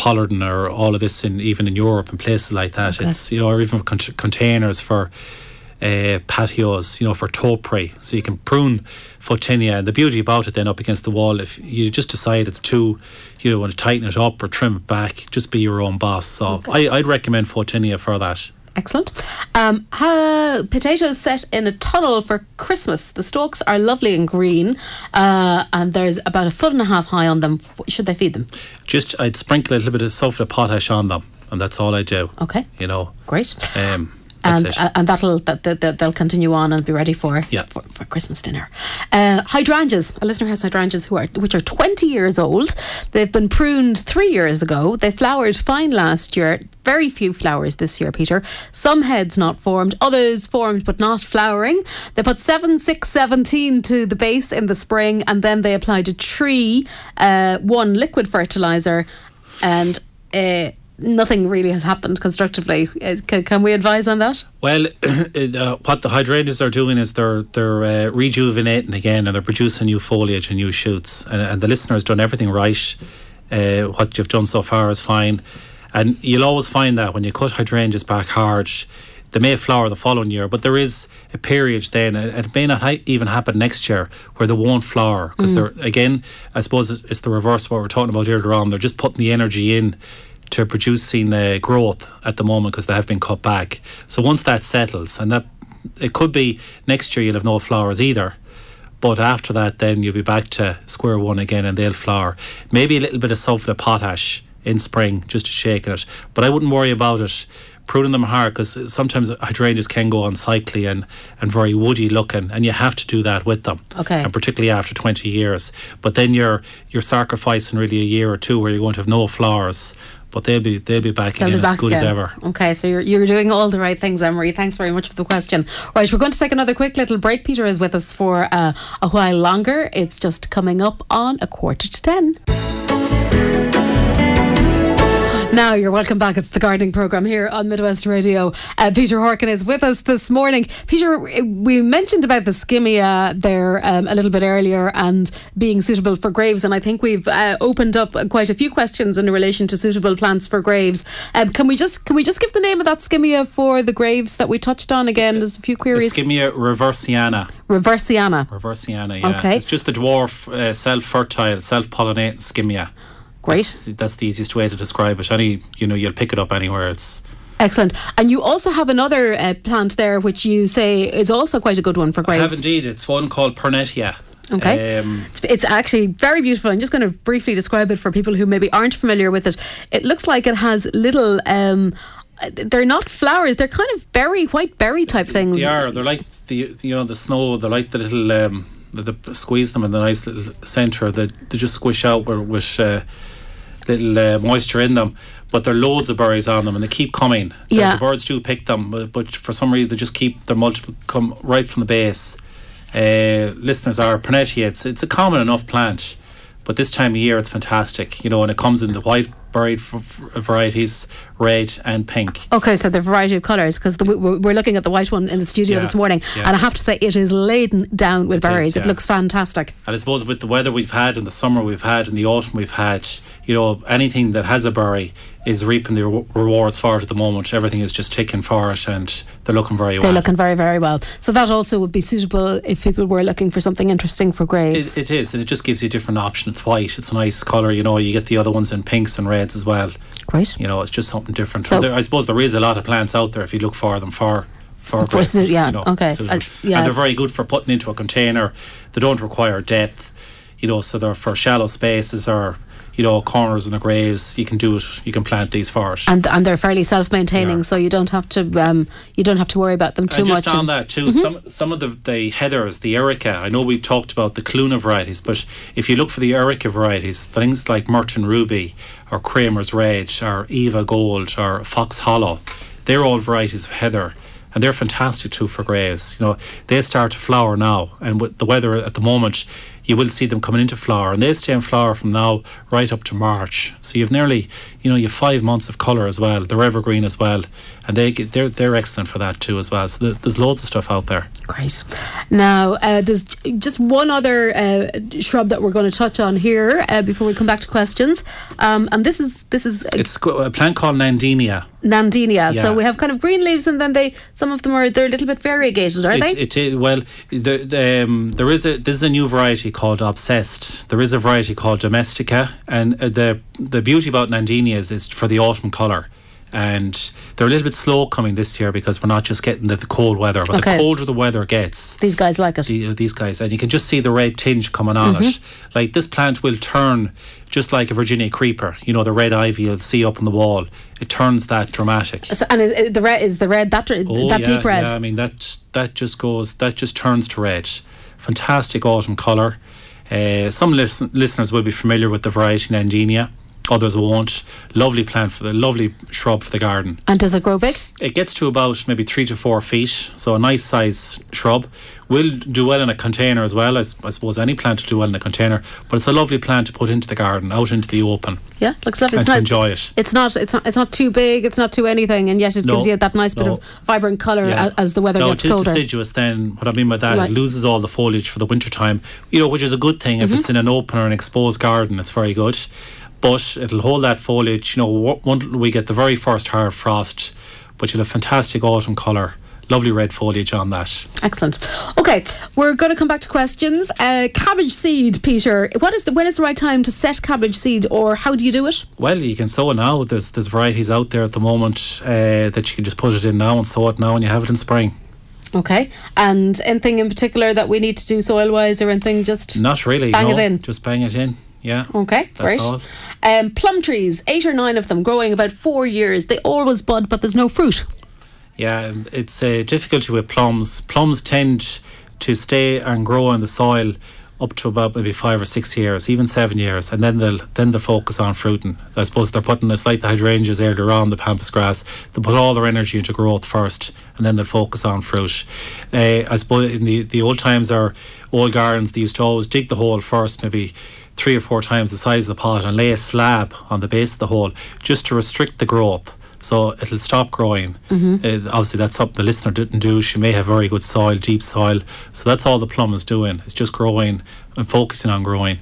Speaker 2: pollarding or all of this, in even in Europe and places like that.
Speaker 1: Okay.
Speaker 2: It's you know, or even con- containers for uh, patios, you know, for topiary. So you can prune Photinia. And the beauty about it then up against the wall, if you just decide it's too, you know, want to tighten it up or trim it back, just be your own boss. So I, I'd recommend Photinia for that.
Speaker 1: Excellent. Um, ha- potatoes set in a tunnel for Christmas. The stalks are lovely and green, uh, and there's about a foot and a half high on them. Should they feed them?
Speaker 2: Just I'd sprinkle a little bit of sulphate of potash on them, and that's all I do.
Speaker 1: Okay,
Speaker 2: You know,
Speaker 1: great.
Speaker 2: um, That's
Speaker 1: and
Speaker 2: it.
Speaker 1: uh, and that'll that, that, they'll continue on and be ready for
Speaker 2: Yeah.
Speaker 1: for, for Christmas dinner. Uh, hydrangeas. A listener has hydrangeas who are which are twenty years old. They've been pruned three years ago. They flowered fine last year. Very few flowers this year, Peter. Some heads not formed, others formed but not flowering. They put seven, six, seventeen to the base in the spring, and then they applied a tree, uh, one liquid fertilizer, and. Uh, Nothing really has happened constructively. Uh, can, can we advise on that?
Speaker 2: Well, (clears throat) uh, what the hydrangeas are doing is they're they're uh, rejuvenating again, and they're producing new foliage and new shoots. And, and the listener has done everything right. Uh, what you've done so far is fine, and you'll always find that when you cut hydrangeas back hard, they may flower the following year, but there is a period then, and it may not ha- even happen next year, where they won't flower because they're again. I suppose it's, it's the reverse of what we we're talking about earlier on. They're just putting the energy in to producing uh, growth at the moment because they have been cut back. So once that settles, and that it could be next year you'll have no flowers either. But after that, then you'll be back to square one again, and they'll flower. Maybe a little bit of sulphate of potash in spring just to shake it. But I wouldn't worry about it. Pruning them hard because sometimes hydrangeas can go unsightly and, and very woody looking, and you have to do that with them.
Speaker 1: Okay.
Speaker 2: And particularly after 20 years. But then you're you're sacrificing really a year or two where you're going to have no flowers, but they'll be they'll be back
Speaker 1: They'll
Speaker 2: again
Speaker 1: be
Speaker 2: as
Speaker 1: back
Speaker 2: good as ever.
Speaker 1: Okay, so you're, you're doing all the right things, Emery. Thanks very much for the question. Right, we're going to take another quick little break. Peter is with us for uh, a while longer. It's just coming up on a quarter to ten. Now you're welcome back. It's the gardening program here on Midwest Radio. Uh, Peter Harkin is with us this morning. Peter, we mentioned about the skimmia there um, a little bit earlier and being suitable for graves, and I think we've uh, opened up quite a few questions in relation to suitable plants for graves. Um, can we just can we just give the name of that skimmia for the graves that we touched on again? There's a few queries.
Speaker 2: Skimmia reevesiana.
Speaker 1: Reevesiana.
Speaker 2: Reevesiana, yeah.
Speaker 1: Okay.
Speaker 2: It's just the dwarf, uh, self-fertile, self-pollinating skimmia.
Speaker 1: Great.
Speaker 2: That's, that's the easiest way to describe it. Any, you know, you'll pick it up anywhere. It's
Speaker 1: Excellent. And you also have another uh, plant there, which you say is also quite a good one for
Speaker 2: I have indeed. It's one called Pernettya.
Speaker 1: Okay.
Speaker 2: Um,
Speaker 1: It's- It's actually very beautiful. I'm just going to briefly describe it for people who maybe aren't familiar with it. It looks like it has little. Um, they're not flowers. They're kind of berry, white berry type things.
Speaker 2: they are. They're like the, you know, the snow. They're like the little. Um, the, the squeeze them in the nice little centre. They, they just squish out with, with uh, little uh, moisture in them. But there are loads of berries on them, and they keep coming. The-
Speaker 1: Yeah.
Speaker 2: the birds do pick them, but, but for some reason they just keep their multiple come right from the base. Uh, listeners are Pernettya. It's it's a common enough plant, but this time of year it's fantastic. You know, and it comes in the white berried varieties, red and pink.
Speaker 1: Okay, so the variety of colours, because we're we're looking at the white one in the studio
Speaker 2: Yeah,
Speaker 1: this morning,
Speaker 2: yeah.
Speaker 1: and I have to say it is laden down with
Speaker 2: It is,
Speaker 1: berries. It
Speaker 2: yeah.
Speaker 1: looks fantastic.
Speaker 2: And I suppose with the weather we've had in the summer we've had in the autumn we've had, you know, anything that has a berry is reaping the re- rewards for it at the moment. Everything is just ticking for it and they're looking very well.
Speaker 1: They're looking very, very well. So that also would be suitable if people were looking for something interesting for graves.
Speaker 2: It, it is, and it just gives you a different option. It's white, it's a nice colour, you know, you get the other ones in pinks and reds as well.
Speaker 1: Great.
Speaker 2: You know, it's just something different.
Speaker 1: So-
Speaker 2: there, I suppose there is a lot of plants out there if you look for them for for,
Speaker 1: For
Speaker 2: growth,
Speaker 1: yeah,
Speaker 2: you know,
Speaker 1: okay.
Speaker 2: suitable.
Speaker 1: Uh, yeah.
Speaker 2: And they're very good for putting into a container. They don't require depth, you know, so they're for shallow spaces or you know corners in the graves. You can do it. You can plant these for it.
Speaker 1: and and they're fairly self-maintaining,
Speaker 2: They are.
Speaker 1: so you don't have to um, you don't have to worry about them too
Speaker 2: and just
Speaker 1: much.
Speaker 2: on that too, some some of the, the heathers, the erica. I know we talked about the Calluna varieties, but if you look for the erica varieties, things like Myretoun Ruby or Kramer's Red or Eva Gold or Fox Hollow, they're all varieties of heather. And they're fantastic too for graves. You know, they start to flower now, and with the weather at the moment, you will see them coming into flower, and they stay in flower from now right up to March. So you've nearly, you know, you've five months of colour as well. They're evergreen as well, and they get, they're they're excellent for that too as well. So there- there's loads of stuff out there.
Speaker 1: Great. Now, uh, there's just one other uh, shrub that we're going to touch on here uh, before we come back to questions, um, and this is this is uh,
Speaker 2: It's a plant called Nandinia.
Speaker 1: Nandinia. So we have kind of green leaves, and then they some of them are they're a little bit variegated, are
Speaker 2: It,
Speaker 1: they?
Speaker 2: it is well. The, the, um, there is a this is a new variety called Obsessed. There is a variety called Domestica, and uh, the the beauty about Nandinia is, is for the autumn colour. and they're a little bit slow coming this year because we're not just getting the, the cold weather, but
Speaker 1: Okay.
Speaker 2: the colder the weather gets,
Speaker 1: These guys like it.
Speaker 2: the, these guys, and you can just see the red tinge coming on it.
Speaker 1: Mm-hmm.
Speaker 2: Like this plant will turn just like a Virginia creeper. You know the red ivy you'll see up on the wall. It turns that dramatic.
Speaker 1: So, and is, the red is the red that
Speaker 2: Oh,
Speaker 1: that
Speaker 2: yeah,
Speaker 1: deep red?
Speaker 2: Yeah, I mean that that just goes that just turns to red. Fantastic autumn colour. Uh, some lis- listeners will be familiar with the variety Nandina. Others won't. Lovely plant for the lovely shrub for the garden.
Speaker 1: And does it grow big?
Speaker 2: It gets to about maybe three to four feet, so a nice size shrub. Will do well in a container as well. As I suppose any plant will do well in a container, but it's a lovely plant to put into the garden, out into the open,
Speaker 1: Yeah, looks lovely.
Speaker 2: and
Speaker 1: It's
Speaker 2: to
Speaker 1: not,
Speaker 2: enjoy it.
Speaker 1: it's not. It's not. It's not too big. It's not too anything, and yet it
Speaker 2: No,
Speaker 1: gives you that nice bit of vibrant color
Speaker 2: Yeah.
Speaker 1: as, as the weather
Speaker 2: no,
Speaker 1: gets
Speaker 2: it is
Speaker 1: colder.
Speaker 2: deciduous. Then what I mean by that,
Speaker 1: Right.
Speaker 2: it loses all the foliage for the winter time. You know, which is a good thing if
Speaker 1: Mm-hmm.
Speaker 2: it's in an open or an exposed garden. It's very good, but it'll hold that foliage. You know, once we get the very first hard frost, but you'll have fantastic autumn colour, lovely red foliage on that.
Speaker 1: Excellent. Okay, we're going to come back to questions. Uh, cabbage seed, Peter. What is the when is the right time to set cabbage seed, or how do you do it?
Speaker 2: Well, you can sow it now. There's there's varieties out there at the moment uh, that you can just put it in now and sow it now, and you have it in spring.
Speaker 1: Okay, and anything in particular that we need to do soil wise, or anything? Just
Speaker 2: Not really.
Speaker 1: Bang
Speaker 2: no,
Speaker 1: it in.
Speaker 2: Just bang it in. Yeah.
Speaker 1: Okay,
Speaker 2: That's
Speaker 1: great.
Speaker 2: all.
Speaker 1: Um, plum trees, eight or nine of them, growing about four years. They always bud, but there's no fruit.
Speaker 2: Yeah, it's a difficulty with plums. Plums tend to stay and grow in the soil up to about maybe five or six years, even seven years, and then they'll then they'll focus on fruiting. I suppose they're putting it's like the hydrangeas earlier on, the pampas grass. They put all their energy into growth first, and then they'll focus on fruit. Uh, I suppose in the the old times, our old gardens they used to always dig the hole first, maybe three or four times the size of the pot, and lay a slab on the base of the hole just to restrict the growth so it'll stop growing. Uh, obviously, that's something the listener didn't do. She may have very good soil, deep soil. So that's all the plum is doing. It's just growing and focusing on growing.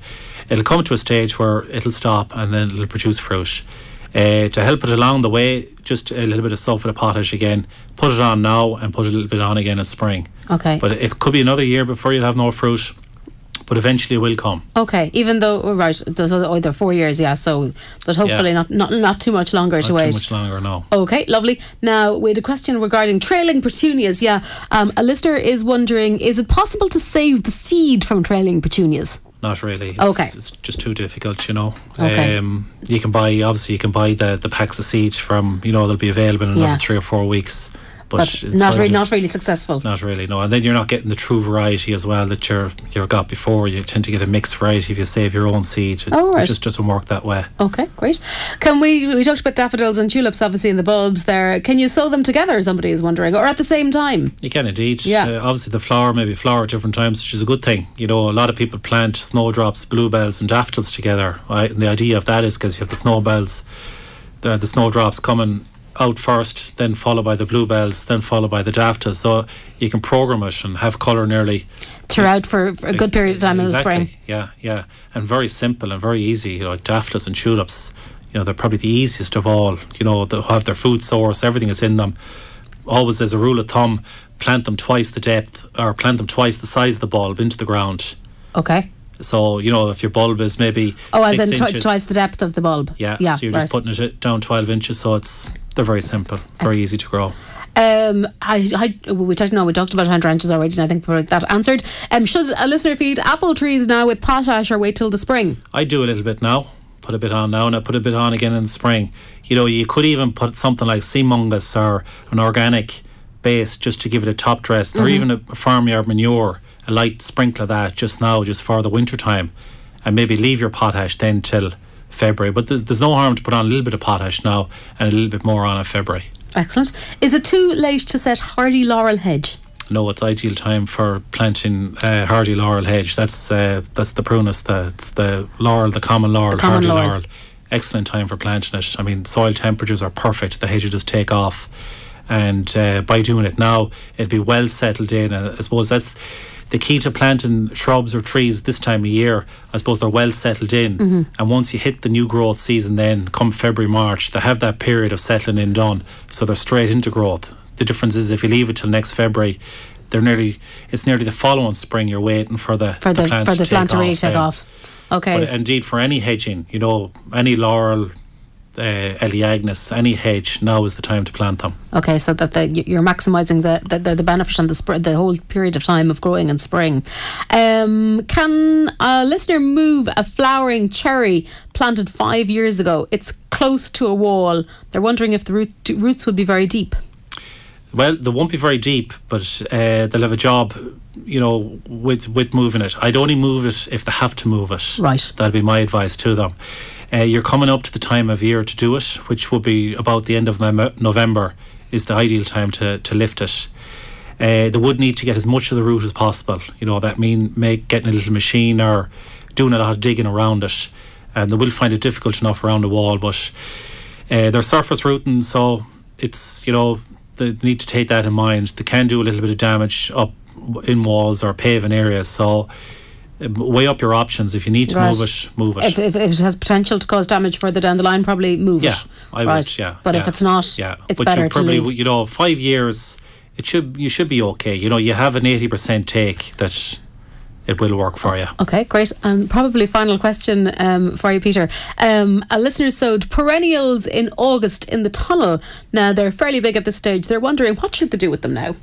Speaker 2: It'll come to a stage where it'll stop and then it'll produce fruit. Uh, to help it along the way, just a little bit of sulphate of potash again. Put it on now and put a little bit on again in spring.
Speaker 1: Okay.
Speaker 2: But it could be another year before you'll have no fruit. But eventually it will come.
Speaker 1: Okay, even though oh, right, there's other, oh, they're four years, yeah. So, but hopefully
Speaker 2: Yeah.
Speaker 1: not, not not too much longer to
Speaker 2: Not too
Speaker 1: wait.
Speaker 2: much longer now.
Speaker 1: Okay, lovely. Now we had a question regarding trailing petunias. Yeah, um, a listener is wondering: Is it possible to save the seed from trailing petunias?
Speaker 2: Not really. It's,
Speaker 1: Okay.
Speaker 2: It's just too difficult, you know.
Speaker 1: Okay.
Speaker 2: Um, you can buy, obviously, you can buy the, the packs of seeds from, you know, they'll be available in
Speaker 1: Yeah.
Speaker 2: another three or four weeks. But,
Speaker 1: But not really, not really successful.
Speaker 2: Not really, no. And then you're not getting the true variety as well that you're you got before. You tend to get a mixed variety if you save your own seed. It,
Speaker 1: Oh, right.
Speaker 2: it just doesn't work that way.
Speaker 1: Okay, great. Can we? We talked about daffodils and tulips, obviously, in the bulbs. There, can you sow them together? Somebody is wondering, or at the same time?
Speaker 2: You can indeed.
Speaker 1: Yeah.
Speaker 2: Uh, obviously, the flower maybe flower at different times, which is a good thing. You know, a lot of people plant snowdrops, bluebells, and daffodils together. Right? And the idea of that is because you have the snowbells, the, the snowdrops coming out first, then followed by the bluebells, then followed by the daffodils. So you can program it and have colour nearly
Speaker 1: Throughout for, for a good period of time
Speaker 2: exactly.
Speaker 1: in the spring.
Speaker 2: Yeah, yeah, and very simple and very easy. You know, daffodils and tulips. You know, they're probably the easiest of all. You know, they have their food source, everything is in them. Always, as a rule of thumb, plant them twice the depth or plant them twice the size of the bulb into the ground.
Speaker 1: Okay.
Speaker 2: So you know, if your bulb is maybe
Speaker 1: Oh, as in twi-
Speaker 2: inches,
Speaker 1: twice the depth of the bulb.
Speaker 2: yeah,
Speaker 1: Yeah.
Speaker 2: so you're
Speaker 1: right.
Speaker 2: just putting it down twelve inches. So it's they're very simple, very easy to grow.
Speaker 1: Um, I, I, we talked. No, we talked about hydrangeas already, and I think that answered. Um, should a listener feed apple trees now with potash or wait till the spring?
Speaker 2: I do a little bit now. Put a bit on now, and I put a bit on again in the spring. You know, you could even put something like Seamungus or an organic base just to give it a top dress, or even a farmyard manure, a light sprinkle of that just now, just for the winter time, and maybe leave your potash then till February. But there's, there's no harm to put on a little bit of potash now and a little bit more on in February.
Speaker 1: Excellent. Is it too late to set hardy laurel hedge?
Speaker 2: No, it's ideal time for planting uh, hardy laurel hedge. That's uh, that's the prunus, the it's the laurel, the common laurel,
Speaker 1: common
Speaker 2: hardy
Speaker 1: laurel.
Speaker 2: laurel. Excellent time for planting it. I mean, soil temperatures are perfect. The hedge will just take off, and uh, by doing it now, it'll be well settled in. And I suppose that's the key to planting shrubs or trees this time of year. I suppose they're well settled in,
Speaker 1: Mm-hmm.
Speaker 2: and once you hit the new growth season, then come February, March, they have that period of settling in done, so they're straight into growth. The difference is if you leave it till next February, they're nearly it's nearly the following spring you're waiting for the
Speaker 1: For the,
Speaker 2: plants
Speaker 1: for the
Speaker 2: to
Speaker 1: plant
Speaker 2: take
Speaker 1: to really
Speaker 2: off
Speaker 1: take off. Okay.
Speaker 2: But indeed, for any hedging, you know, any laurel, uh, any hedge, now is the time to plant them.
Speaker 1: Okay, so that the, you're maximising the, the, the benefit and the sp- the whole period of time of growing in spring. Um, can a listener move a flowering cherry planted five years ago? It's close to a wall. They're wondering if the root, roots would be very deep.
Speaker 2: Well, they won't be very deep, but uh, they'll have a job, you know, with with moving it. I'd only move it if they have to move it.
Speaker 1: Right.
Speaker 2: That'd be my advice to them. Uh, you're coming up to the time of year to do it, which will be about the end of November, is the ideal time to, to lift it. Uh, they would need to get as much of the root as possible. You know, that mean make getting a little machine or doing a lot of digging around it. And they will find it difficult enough around the wall, but uh, they're surface rooting, so it's, you know, they need to take that in mind. They can do a little bit of damage up in walls or paving areas. So weigh up your options. If you need to right. move it, move it.
Speaker 1: If, if, if, it has potential to cause damage further down the line, probably move it.
Speaker 2: yeah,
Speaker 1: it.
Speaker 2: I right. would. Yeah,
Speaker 1: but
Speaker 2: yeah.
Speaker 1: if it's not,
Speaker 2: yeah,
Speaker 1: it's
Speaker 2: but
Speaker 1: better
Speaker 2: you probably,
Speaker 1: to leave.
Speaker 2: You know, five years, it should you should be okay. You know, you have an eighty percent take that it will work for you.
Speaker 1: Okay, great. And probably final question um, for you, Peter. Um, a listener sowed perennials in August in the tunnel. Now they're fairly big at this stage. They're wondering what should they do with them now.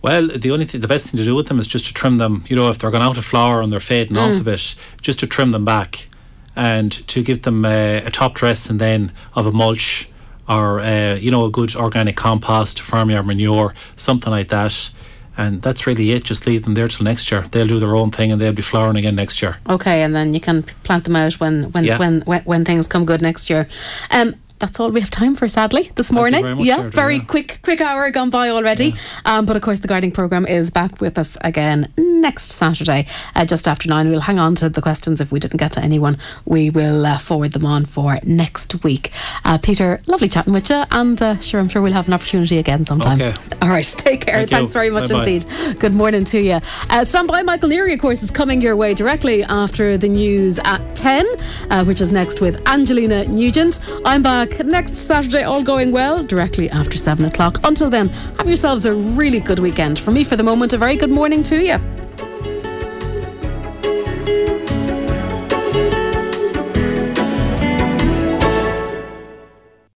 Speaker 2: Well, the only thing, the best thing to do with them is just to trim them. You know, if they're going out of flower and they're fading mm. off a bit, just to trim them back and to give them uh, a top dress and then of a mulch or uh, you know a good organic compost, farmyard manure, something like that and that's really it. Just leave them there till next year. They'll do their own thing, and they'll be flowering again next year.
Speaker 1: Okay, and then you can plant them out when when yeah. when, when, when things come good next year. Um, that's all we have time for, sadly, this morning.
Speaker 2: Very
Speaker 1: yeah,
Speaker 2: Sarah,
Speaker 1: very
Speaker 2: yeah.
Speaker 1: quick, quick hour gone by already. Yeah. Um, but of course, the gardening program is back with us again next Saturday, uh, just after nine. We'll hang on to the questions if we didn't get to anyone. We will uh, forward them on for next week. Uh, Peter, lovely chatting with you, and uh, sure, I'm sure we'll have an opportunity again sometime.
Speaker 2: Okay. (laughs)
Speaker 1: All right, take care.
Speaker 2: Thank
Speaker 1: Thanks
Speaker 2: you.
Speaker 1: very much
Speaker 2: Bye-bye.
Speaker 1: indeed. Good morning to you. Uh, stand by, Michael Neary, of course, is coming your way directly after the news at 10, uh, which is next with Angelina Nugent. I'm back next Saturday, all going well, directly after 7 o'clock. Until then, have yourselves a really good weekend. For me, for the moment, a very good morning to you.